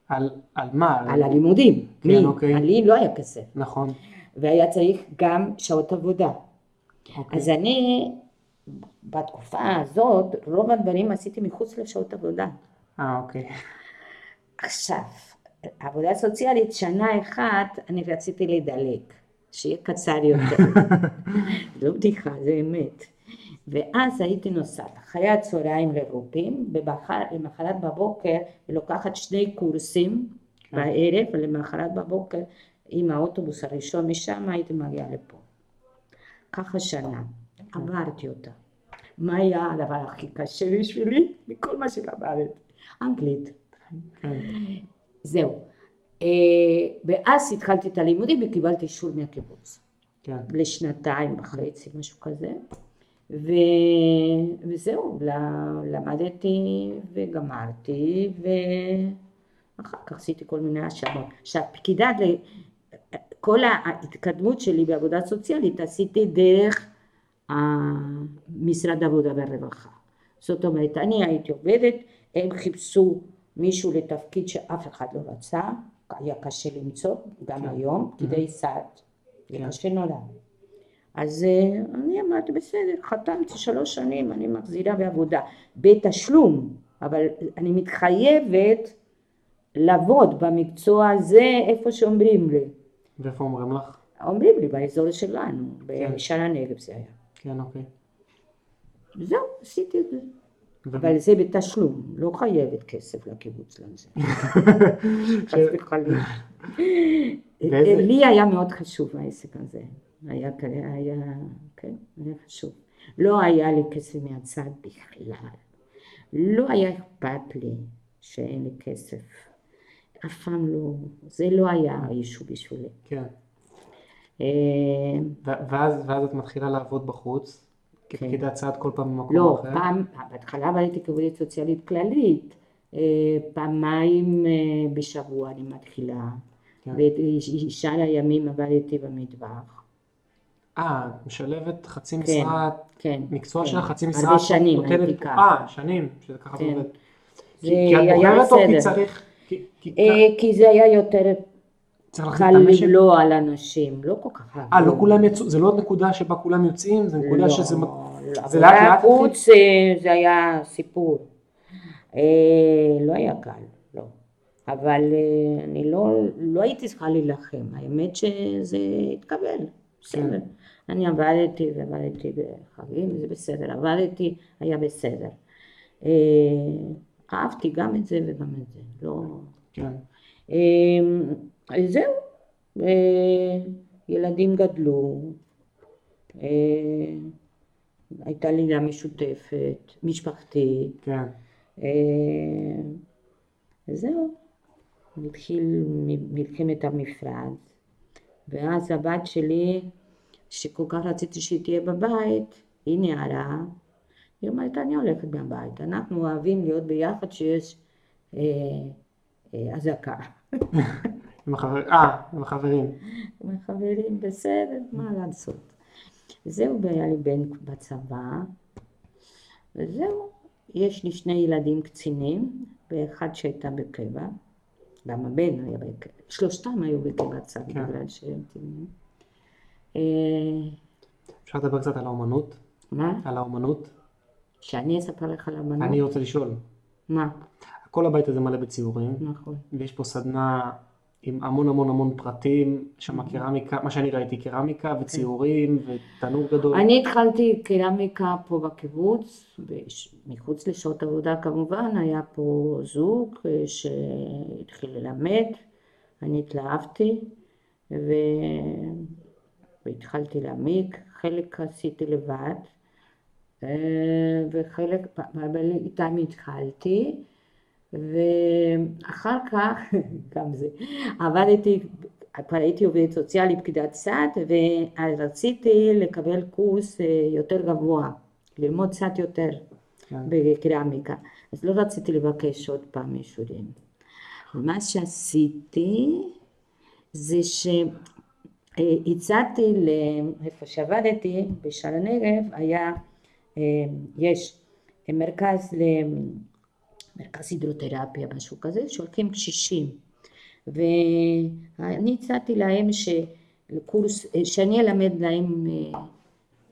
על, על מה? על הלימודים. כן, לי, אוקיי. לי לא היה כסף. נכון. והיה צריך גם שעות עבודה. אוקיי. אז אני בתקופה הזאת, רוב הדברים עשיתי מחוץ לשעות עבודה. אה, אוקיי. עכשיו, עבודה סוציאלית, שנה אחת אני רציתי לדלג, שיהיה קצר יותר. לא בדיחה, זה אמת. ואז הייתי נוסעת אחרי הצהריים לרופין, ולמחרת בבוקר לוקחת שני קורסים בערב, ולמחרת בבוקר עם האוטובוס הראשון משם הייתי מגיעה לפה. ככה שנה, עברתי אותה. מה היה הדבר הכי קשה בשבילי? מכל מה שלמדת? אנגלית. כן. זהו. אה, ואז התחלתי את הלימודים וקיבלתי אישור מהקיבוץ. כן. לשנתיים וחצי, משהו כזה. ו... וזהו, למדתי וגמרתי, ואחר כך עשיתי כל מיני השארות. עכשיו, פקידה, כל ההתקדמות שלי בעבודה סוציאלית עשיתי דרך משרד העבודה והרווחה. זאת אומרת, אני הייתי עובדת, הם חיפשו מישהו לתפקיד שאף אחד לא רצה, היה קשה למצוא, גם כן. היום, פקידי סעד, זה כן. קשה נורא. אז אה, אני אמרתי, בסדר, חתמתי שלוש שנים, אני מחזירה בעבודה, בתשלום, אבל אני מתחייבת לעבוד במקצוע הזה איפה שאומרים לי. ואיפה אומרים לך? אומרים לי באזור שלנו, כן. בשער הנגב זה היה. כן, אוקיי. זהו, עשיתי את זה. אבל זה בתשלום, לא חייבת כסף לקיבוץ לזה. חס וחלילה. ואיזה- לי היה מאוד חשוב העסק הזה. היה, היה, כן, היה חשוב. לא היה לי כסף מהצד בכלל. לא היה אכפת לי שאין לי כסף. אף פעם לא, זה לא היה אישו בשבילי. כן. אה, ואז, ואז את מתחילה לעבוד בחוץ, כפקידת סעד כל פעם במקום כן. לא, אחר. פעם, בהתחלה עבדתי כעובדת סוציאלית כללית, אה, פעמיים אה, בשבוע אני מתחילה, כן. ושאר הימים עבדתי במטבח. אה, משלבת חצי כן, משרה, כן. מקצוע כן. שלך חצי משרה, הרבה שנים נותנת- הייתי ככה. אה, שנים, שזה ככה כן. עובד. כי כי את בוחרת או כי בסדר. צריך, כי- כי כי זה היה יותר צריך להחזיק קל את המשק? לבלוע על אנשים, לא כל כך אה, לא כולם יצאו, זה לא נקודה שבה כולם יוצאים, זה נקודה לא, שזה... לא, זה לאט לאט חוץ אה, זה היה סיפור. אה, לא היה קל, לא. אבל אה, אני לא, לא הייתי צריכה להילחם, האמת שזה התקבל, בסדר. אני עבדתי ועבדתי בחגים, זה בסדר, עבדתי, היה בסדר. אה, אהבתי גם את זה וגם את זה, לא... כן, אה, זהו, אה, ילדים גדלו, אה, הייתה לידה משותפת, משפחתית, כן, אה, וזהו, התחיל מלחמת המפרץ, ואז הבת שלי, שכל כך רציתי שהיא תהיה בבית, היא נערה, היא אומרת, אני הולכת מהבית, אנחנו אוהבים להיות ביחד שיש אה, אה, אזעקה. עם החברים, אה, עם החברים, עם החברים, בסדר, מה לעשות. זהו, והיה לי בן בצבא, וזהו. יש לי שני ילדים קצינים, ואחד שהייתה בקבע, גם הבן היה בקבע, שלושתם היו בקבע צד, כן. בגלל שהם קצינים. אה, אפשר לדבר קצת על האומנות? מה? על האומנות? שאני אספר לך על אמנות? אני רוצה לשאול, מה? כל הבית הזה מלא בציורים, נכון. ויש פה סדנה עם המון המון המון פרטים, שם. קרמיקה, מה שאני ראיתי, קרמיקה וציורים ותנור גדול. אני התחלתי קרמיקה פה בקיבוץ, מחוץ לשעות עבודה כמובן, היה פה זוג אה, שהתחיל ללמד, אני התלהבתי ו... והתחלתי להעמיק, חלק עשיתי לבד אה, וחלק, אבל איתם התחלתי ואחר כך, גם זה, עבדתי, כבר הייתי עובדת סוציאלית, פקידת סעד, ורציתי לקבל קורס אה, יותר גבוה, ללמוד קצת יותר כן. בקרמיקה, אז לא רציתי לבקש עוד פעם אישורים. מה שעשיתי זה שהצעתי לאיפה שעבדתי, בשער הנגב, היה, אה, יש מרכז ל... מרכז הידרותרפיה, משהו כזה, שהולכים קשישים. ואני הצעתי להם שקורס, שאני אלמד להם אה,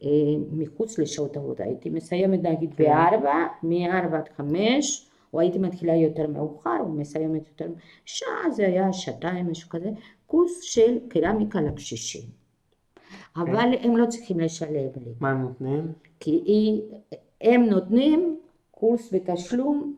אה, מחוץ לשעות עבודה. הייתי מסיימת נגיד כן. בארבע, מארבע עד חמש, או הייתי מתחילה יותר מאוחר, או מסיימת יותר... שעה זה היה שעתיים, משהו כזה. קורס של קרמיקה לקשישים. אבל הם לא צריכים לשלם לי. מה הם נותנים? כי הם נותנים קורס בתשלום,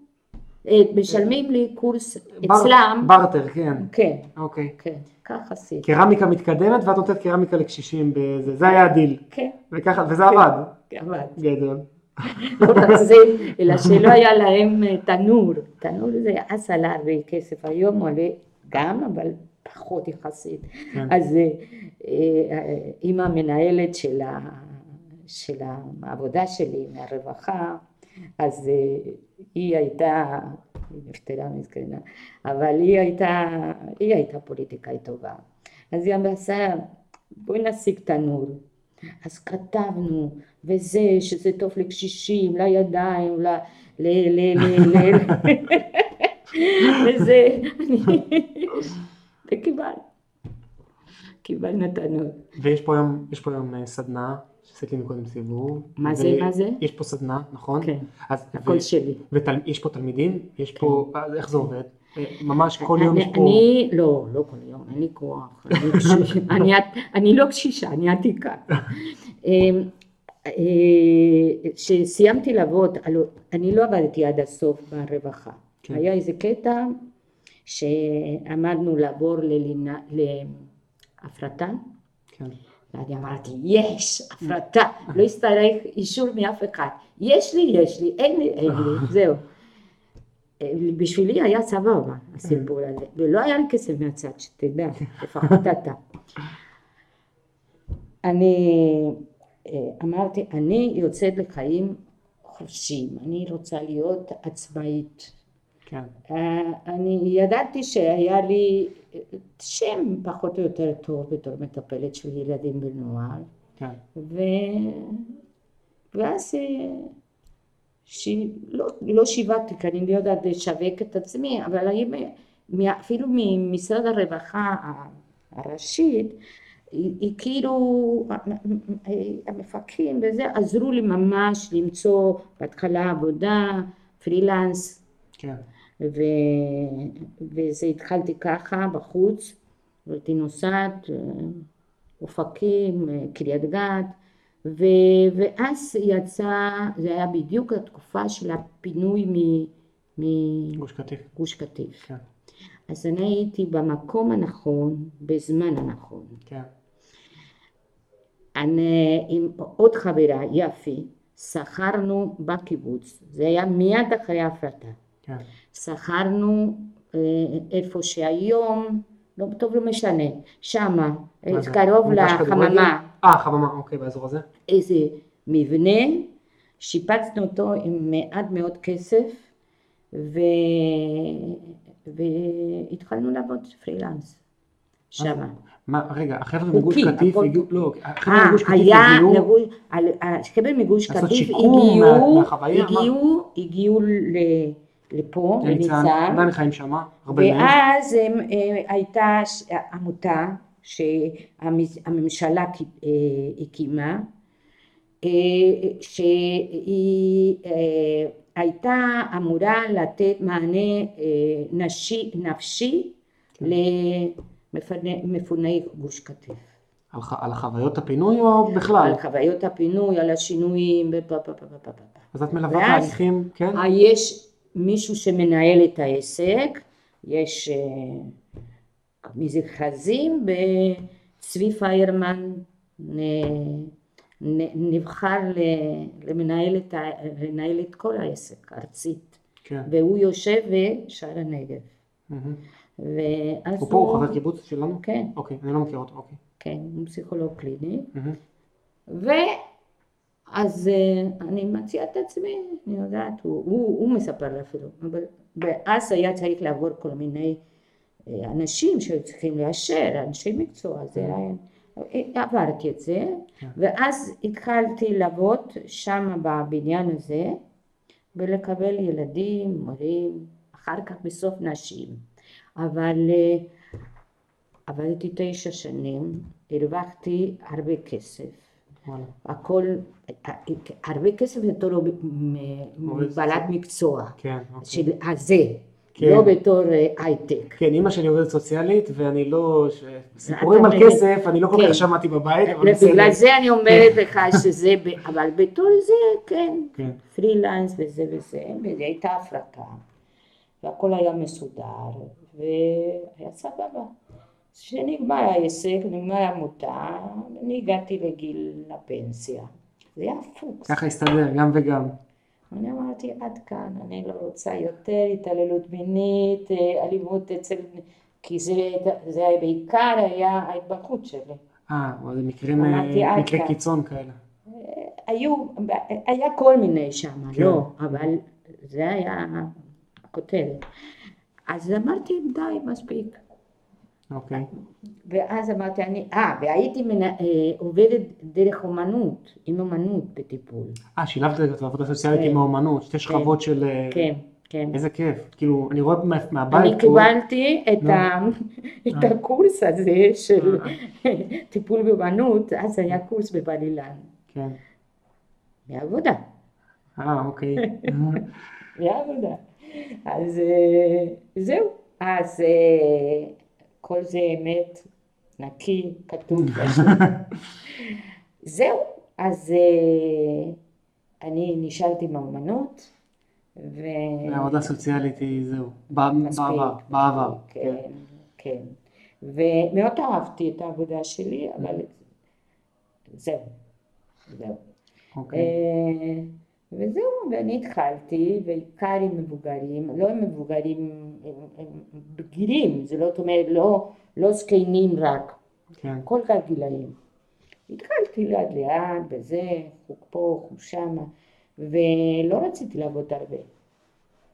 משלמים לי קורס בר- אצלם, ברטר, כן. כן, אוקיי. כן, ככה עשיתי, קרמיקה מתקדמת ואת נותנת קרמיקה לקשישים בזה, זה היה הדיל. כן, וככה, וזה עבד. עבד. גדול. לא זה, אלא שלא היה להם אה, תנור, תנור זה אז עלה הרבה כסף, היום עולה גם, אבל פחות יחסית. כן. אז אה, אה, עם המנהלת של העבודה שלי, מהרווחה, אז אה, היא הייתה, היא נפטרה מסכנה, אבל היא הייתה, היא הייתה פוליטיקאית טובה. אז היא אמרה, בואי נשיג תנור. אז כתבנו, וזה, שזה טוב לקשישים, לידיים, ל... ל... ל... ל... ל... וזה, וקיבל. קיבלנו תנור. ויש פה היום אה, סדנה, שעשיתי מקודם סיבוב. מה זה, מה זה? יש פה סדנה, נכון? כן, אז, הכל שלי. ויש פה תלמידים? יש פה, אז איך זה עובד? אה, ממש כל יום אני- יש פה... אני, לא, לא כל יום, אין לי כוח. אני קשישה, אני- אני לא קשישה, אני עתיקה. אמ, אה, כשסיימתי לעבוד, אני לא עבדתי עד הסוף ברווחה. כן. היה איזה קטע שעמדנו לעבור להפרטה. כן. ואני אמרתי, יש, הפרטה, לא יצטרך אישור מאף אחד. יש לי, יש לי, אין לי, אין לי, זהו. בשבילי היה סבבה הסיפור הזה, ולא היה לי כסף מהצד, שתדע, לפחות אתה. אני אה, אמרתי, אני יוצאת לחיים חופשיים, אני רוצה להיות עצמאית. כן. אה, אני ידעתי שהיה לי אה, שם פחות או יותר טוב בתור מטפלת של ילדים ונוער, כן. ו... ואז אה, ש... לא, לא שיווקתי, כי אני לא יודעת לשווק את עצמי, אבל מ- אפילו ממשרד הרווחה הראשית, היא כאילו, המפקחים וזה, עזרו לי ממש למצוא בהתחלה עבודה, פרילנס, כן. ו... וזה התחלתי ככה בחוץ, הייתי נוסעת, אה, אופקים, אה, קריית גת, ו... ואז יצא, זה היה בדיוק התקופה של הפינוי מ... גוש קטיף. מגוש קטיף. כן. אז אני הייתי במקום הנכון, בזמן הנכון. כן. אני עם עוד חברה, יפי, שכרנו בקיבוץ, זה היה מיד אחרי ההפרטה. כן. שכרנו אה, איפה שהיום, לא טוב לא משנה, שמה, אה? קרוב? לחממה, אה, חממה, אוקיי, באזור הזה. איזה מבנה, שיפצנו אותו עם מעט מאוד כסף, ו... והתחלנו לעבוד פרילנס, שמה. מה, רגע, החבר'ה מגוש קטיף הגיעו, לא, החבר'ה אה, מגוש קטיף היה, הגיעו, החבר'ה מגוש קטיף הגיעו? הגיעו, לפה, לניצן, עדיין חיים שמה, הרבה מהם. ואז הם, אה, הייתה עמותה שהממשלה הקימה, אה, שהיא אה, הייתה אמורה לתת מענה אה, נשי, נפשי למפוני גוש קטיף. על על חוויות הפינוי או בכלל? על חוויות הפינוי, על השינויים. אז את מלווה תהליכים, כן? אה, יש מישהו שמנהל את העסק, יש אה, מכרזים, וצבי פיירמן נבחר למנהל את, לנהל את כל העסק ארצית, כן. והוא יושב בשער הנגב. מהמם. ואז הוא פה, הוא חבר קיבוץ שלנו? כן, אוקיי, אני לא מכיר אותו, אוקיי. כן, הוא פסיכולוג קליני. מהמם. ואז אה, אני מציעה את עצמי, אני יודעת, הוא, הוא, הוא מספר אפילו, אבל ואז היה צריך לעבור כל מיני אה, אנשים שהיו צריכים לאשר, אנשי מקצוע, זה היה, אה, עברתי את זה, כן. ואז התחלתי לעבוד שם בבניין הזה, ולקבל ילדים, מורים, אחר כך בסוף נשים, אבל עבדתי תשע שנים, הרווחתי הרבה כסף. וואלה. הכל, הרבה כסף בתור בעלת מקצוע, כן, אוקיי. של הזה, כן. לא בתור אה, הייטק. כן, אימא שלי עובדת סוציאלית, ואני לא... סיפורים על. כסף, אני לא כל כן. כך שמעתי בבית, אבל בסדר. בגלל זה אני אומרת לך שזה, אבל בתור זה, כן, כן. פרילנס וזה וזה, וזה הייתה הפרטה, והכל היה מסודר, והיה סבבה. כשנגמר העסק, נגמר העמותה, אני הגעתי לגיל הפנסיה. זה היה פוקס. ככה הסתדר, גם וגם. אני אמרתי, עד כאן, אני לא רוצה יותר התעללות מינית, אה, אלימות אצל כי זה, זה בעיקר היה ההתברכות שלי. אה, זה מקרים, אה, מקרי כאן. קיצון כאלה. היו, היה כל מיני שם, כן. לא, אבל זה היה הכותרת. אז אמרתי, די, מספיק. אוקיי. ואז אמרתי, אני, אה, והייתי מנה, אה, עובדת דרך אומנות, עם אומנות בטיפול. אה, שילבת את העבודה הסוציאלית כן. עם האומנות, שתי שכבות של... אה, כן, כן. איזה כיף. כאילו, אני רואה מה- מהבית... אני קיבלתי את, נו. ה, את אה. הקורס הזה של טיפול באומנות, אז היה קורס בבר אילן, כן. מעבודה, אה, אוקיי. מעבודה. אז אה, זהו, אז כל זה אמת, נקי, כתוב. זהו, אז אה, אני נשארתי מהאומנות, ו... העבודה הסוציאלית היא זהו. בעבר. בעבר. כן, כן. ומאוד אהבתי את העבודה שלי, אבל זהו, זהו. אוקיי. אה, וזהו, ואני התחלתי, בעיקר עם מבוגרים, לא עם מבוגרים, הם, בגירים, זה לא אומרת, לא, לא זקנים רק, כן. כל הגילאים. התחלתי לאט לאט, בזה, חוג פה, חוג שמה, ולא רציתי לעבוד הרבה.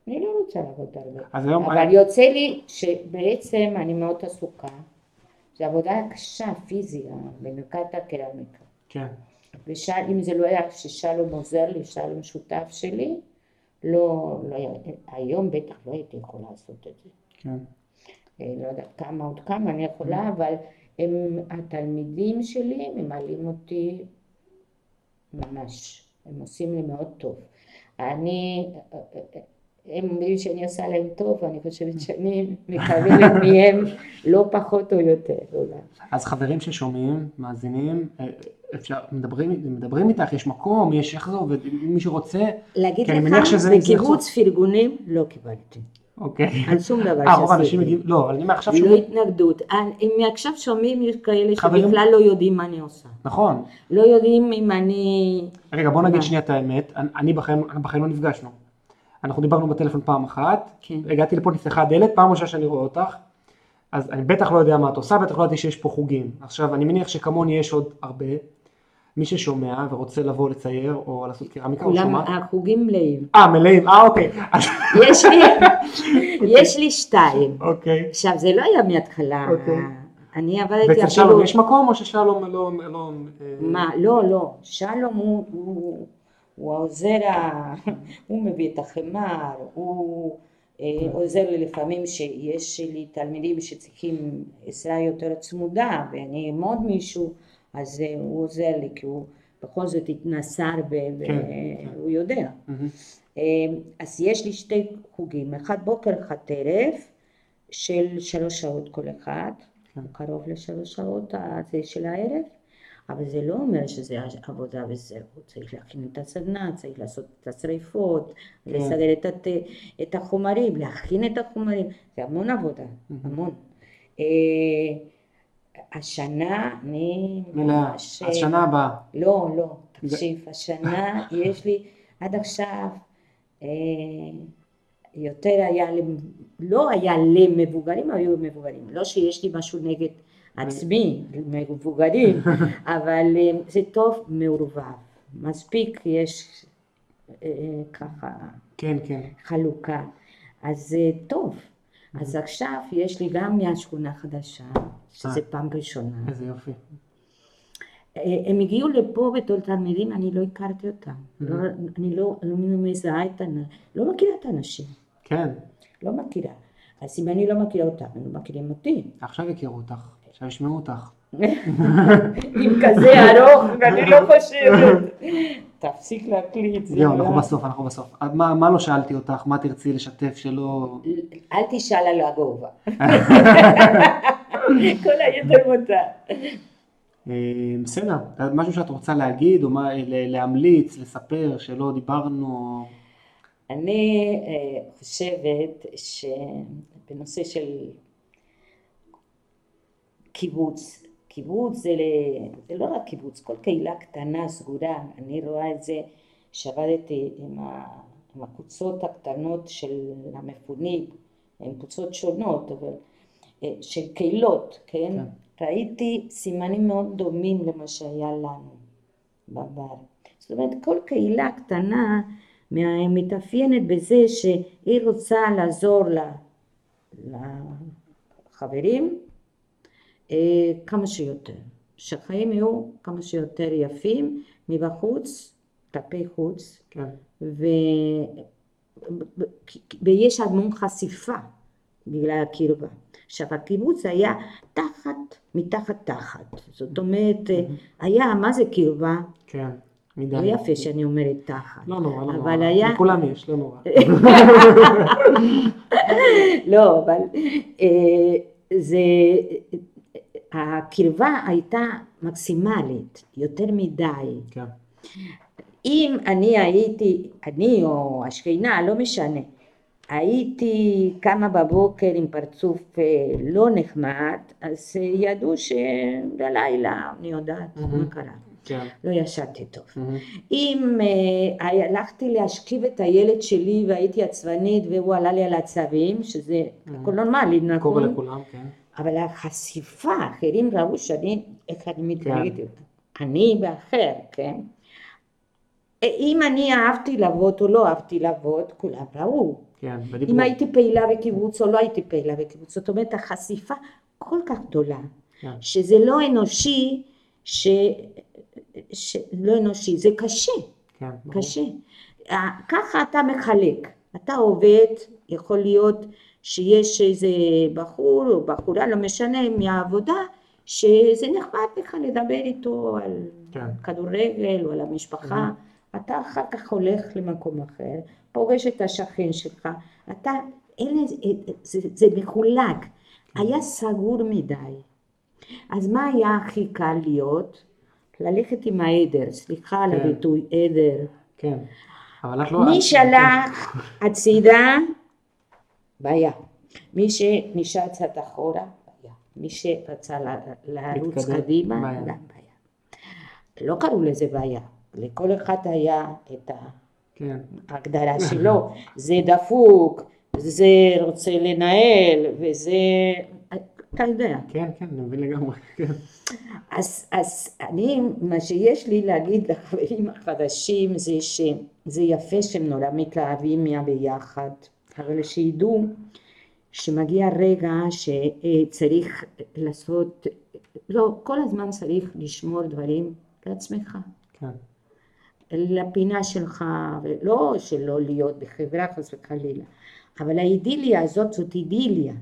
אני לא רוצה לעבוד הרבה. אבל יוצא לי שבעצם אני מאוד עסוקה. זו עבודה קשה, פיזיה, במיוחד הקרמיקה. כן. ואם זה לא היה ששלום עוזר לי, שלום שותף שלי, לא, לא היום בטח לא הייתי יכולה לעשות את זה. כן. אה, לא יודעת כמה עוד כמה אני יכולה, אבל הם, התלמידים שלי ממלאים אותי ממש, הם עושים לי מאוד טוב. אני, הם אומרים שאני עושה להם טוב, ואני חושבת שאני מקבלת מהם לא פחות או יותר אולי. אז חברים ששומעים, מאזינים, אה, אפשר, מדברים, מדברים איתך, יש מקום, יש איך זה עובד, אם מישהו רוצה, להגיד כי אני לך, מניח שזה- זה בקיבוץ פרגונים לא קיבלתי, אוקיי. על שום דבר אה, רוב האנשים שעשיתי. מגיעים, לא, אבל אני אומר עכשיו לא שומעים, התנגדות. אני- מעכשיו שומעים, יש כאלה חברים- שבכלל לא יודעים מה אני עושה. נכון. לא יודעים אם אני... רגע, בוא נגיד? שנייה את האמת, אני- אני בחיים לא נפגשנו. אנחנו דיברנו בטלפון פעם אחת, כן. הגעתי לפה, נפתחה הדלת, פעם ראשונה שאני רואה אותך, אז אני בטח לא יודע מה את עושה, בטח לא ידעתי שיש פה חוגים. עכשיו, אני מניח שכמוני יש עוד הרבה, מי ששומע ורוצה לבוא לצייר או לעשות קרמיקה, כולם, שומע. החוגים מלאים. אה, מלאים, אה, אוקיי. יש לי, יש לי שתיים. אוקיי. עכשיו, זה לא היה מההתחלה. אוקיי. אני עבדתי ואצל אפילו... שלום יש מקום, או ששלום לא... לא אה, מה? לא, לא. שלום הוא, הוא, העוזר, ה... הוא מביא את החמר, הוא אה, עוזר לי לפעמים שיש לי תלמידים שצריכים עזרה יותר צמודה ואני אעמוד מישהו, אז אה, הוא עוזר לי כי הוא בכל זאת התנסר ו- כן. והוא יודע. אה, אז יש לי שתי חוגים, אחד בוקר, אחד ערב, של שלוש שעות כל אחד, כן. קרוב לשלוש שעות הזה של הערב, אבל זה לא אומר שזה עבודה וזהו, צריך להכין את הסדנה, צריך לעשות את השריפות, כן. לסדר את, הת... את החומרים, להכין את החומרים, זה המון עבודה, המון. אה, השנה אני. ממש... אז שנה הבאה. לא, לא, תקשיב, השנה יש לי עד עכשיו אה, יותר היה, לא היה למבוגרים, היו מבוגרים, לא שיש לי משהו נגד עצמי, מבוגרים, אבל אה, זה טוב מעורבב, מספיק יש אה, ככה כן, כן. חלוקה, אז זה טוב. אז עכשיו יש לי גם מהשכונה החדשה, שזה פעם ראשונה. איזה יופי. אה, הם הגיעו לפה בתור תלמידים, אני לא הכרתי אותם. לא, אני לא, לא מזהה את האנשים, לא מכירה את האנשים, כן. לא מכירה. אז אם אני לא מכירה אותם, הם לא מכירים אותי. עכשיו יכירו אותך, עכשיו ישמעו אותך. עם כזה ארוך, ואני לא חושבת. תפסיק להקליט. זה זהו, נורא. אנחנו בסוף, אנחנו בסוף. מה מה לא שאלתי אותך? מה תרצי לשתף שלא... אל תשאל על הגובה. כל היתר מותר. אה, בסדר, משהו שאת רוצה להגיד, או מה, להמליץ, לספר, שלא דיברנו, אני אה, חושבת שבנושא של קיבוץ, קיבוץ זה, ל- זה לא רק קיבוץ, כל קהילה קטנה, סגורה, אני רואה את זה שעבדתי עם, ה, עם הקבוצות הקטנות של המפונים, הן קבוצות שונות, אבל אה, של קהילות, כן? כן. ראיתי סימנים מאוד דומים למה שהיה לנו בעבר. זאת אומרת, כל קהילה קטנה מתאפיינת בזה שהיא רוצה לעזור ל- לחברים כמה שיותר, שהחיים יהיו כמה שיותר יפים מבחוץ, כלפי חוץ, כן. ו... ויש המון חשיפה בגלל הקרבה. עכשיו הקיבוץ היה תחת, מתחת תחת, זאת אומרת היה, מה זה קרבה? כן. מדי. לא יפה שאני אומרת תחת, לא נורא, לא נורא. היה, לכולם יש, לא נורא. לא, אבל אה, זה, הקרבה הייתה מקסימלית, יותר מדי. כן. אם אני הייתי, אני או השכנה, לא משנה, הייתי קמה בבוקר עם פרצוף אה, לא נחמד, אז ידעו שבלילה, אני יודעת מה מהמם. קרה, כן. לא ישנתי טוב. מהמם. אם אה, הלכתי להשכיב את הילד שלי והייתי עצבנית והוא עלה לי על העצבים, שזה הכל נורמלי, קורה נכון? לכולם, כן. אבל החשיפה, אחרים ראו שאני, איך אני מתנהגת, כן. אני ואחר, כן? אם אני אהבתי לעבוד או לא אהבתי לעבוד, כולם ראו. כן, ודיברו. אם הייתי פעילה בקיבוץ או לא הייתי פעילה בקיבוץ. זאת אומרת, החשיפה כל כך גדולה, כן. שזה לא אנושי, ש... ש... לא אנושי, זה קשה, כן. קשה. אה, ככה אתה מחלק, אתה עובד, יכול להיות שיש איזה בחור או בחורה, לא משנה, מהעבודה, שזה נחמד לך לדבר איתו על כן. כדורגל או על המשפחה, אתה אחר כך הולך למקום אחר, פוגש את השכן שלך, אתה, אלה, זה, זה מחולק, היה סגור מדי. אז מה היה הכי קל להיות? ללכת עם העדר, סליחה על כן. הביטוי עדר. כן. אבל את לא... מי שהלך הצידה, בעיה. מי שנשאר קצת אחורה, בעיה. מי שרצה לרוץ קדימה, בעיה. גם בעיה. לא קראו לזה בעיה, לכל אחד היה את כן. ההגדרה שלו, זה דפוק, זה רוצה לנהל, וזה, אתה יודע. כן, כן, אני מבין לגמרי. כן. אז, אז אני, מה שיש לי להגיד לחברים החדשים זה שזה יפה שהם נורא מתלהבים מהביחד, אבל שידעו שמגיע רגע שצריך לעשות, לא, כל הזמן צריך לשמור דברים לעצמך, כן. לפינה שלך, ולא שלא להיות בחברה חס וחלילה, אבל האידיליה הזאת זאת אידיליה,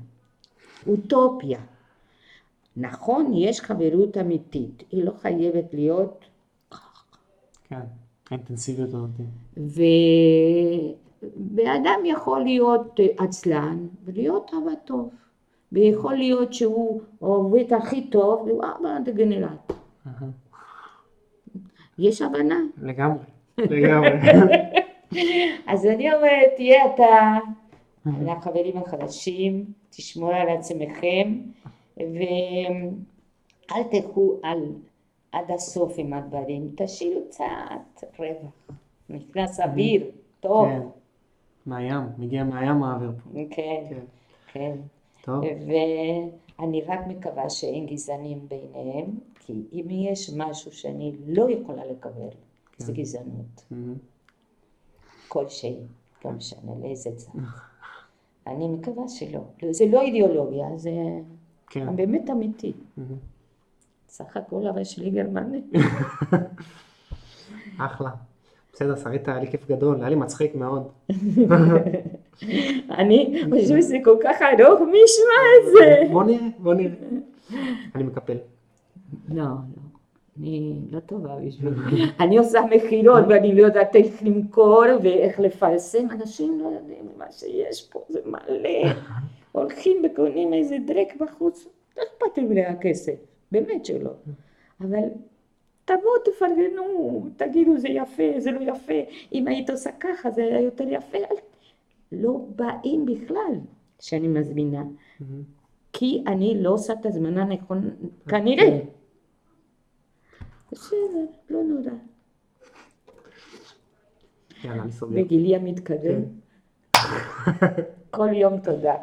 אוטופיה. נכון, יש חברות אמיתית, היא לא חייבת להיות, כן. האינטנסיביות הזאת. ו... ואדם יכול להיות עצלן ולהיות אבא טוב, ויכול להיות שהוא עובד הכי טוב והוא אבא דגנרט. יש הבנה. לגמרי. לגמרי. אז אני אומרת, תהיה אתה לחברים החדשים, תשמור על עצמכם, ואל תלכו על, עד הסוף עם הדברים, תשאירו קצת רווח. נכנס אוויר, טוב. כן. מהים, מגיע מהים האוויר פה. כן, כן. כן. טוב. ואני רק מקווה שאין גזענים ביניהם, כי אם יש משהו שאני לא יכולה לקבל, זה כן. גזענות. כלשהי, לא משנה לאיזה צד. אני מקווה שלא. זה לא אידיאולוגיה, זה כן. באמת אמיתי. סך הכל אבא שלי גרמני. אחלה. בסדר, שרית, היה לי כיף גדול, היה לי מצחיק מאוד. אני חושבת שזה כל כך ארוך, מי ישמע את זה? בוא נראה, בוא נראה. אני מקפל. לא, לא. אני לא טובה בשביל אני עושה מכירות ואני לא יודעת איך למכור ואיך לפרסם. אנשים לא יודעים מה שיש פה, זה מלא. הולכים וקונים איזה דרק בחוץ, לא אכפת לי מהכסף, באמת שלא. אבל תבואו תפרגנו, תגידו זה יפה, זה לא יפה, אם היית עושה ככה זה היה יותר יפה. לא באים בכלל שאני מזמינה. כי אני לא עושה את הזמנה נכון, כנראה. בסדר, לא נורא. יאללה, אני סוגר. בגילי המתקדם. כל יום תודה.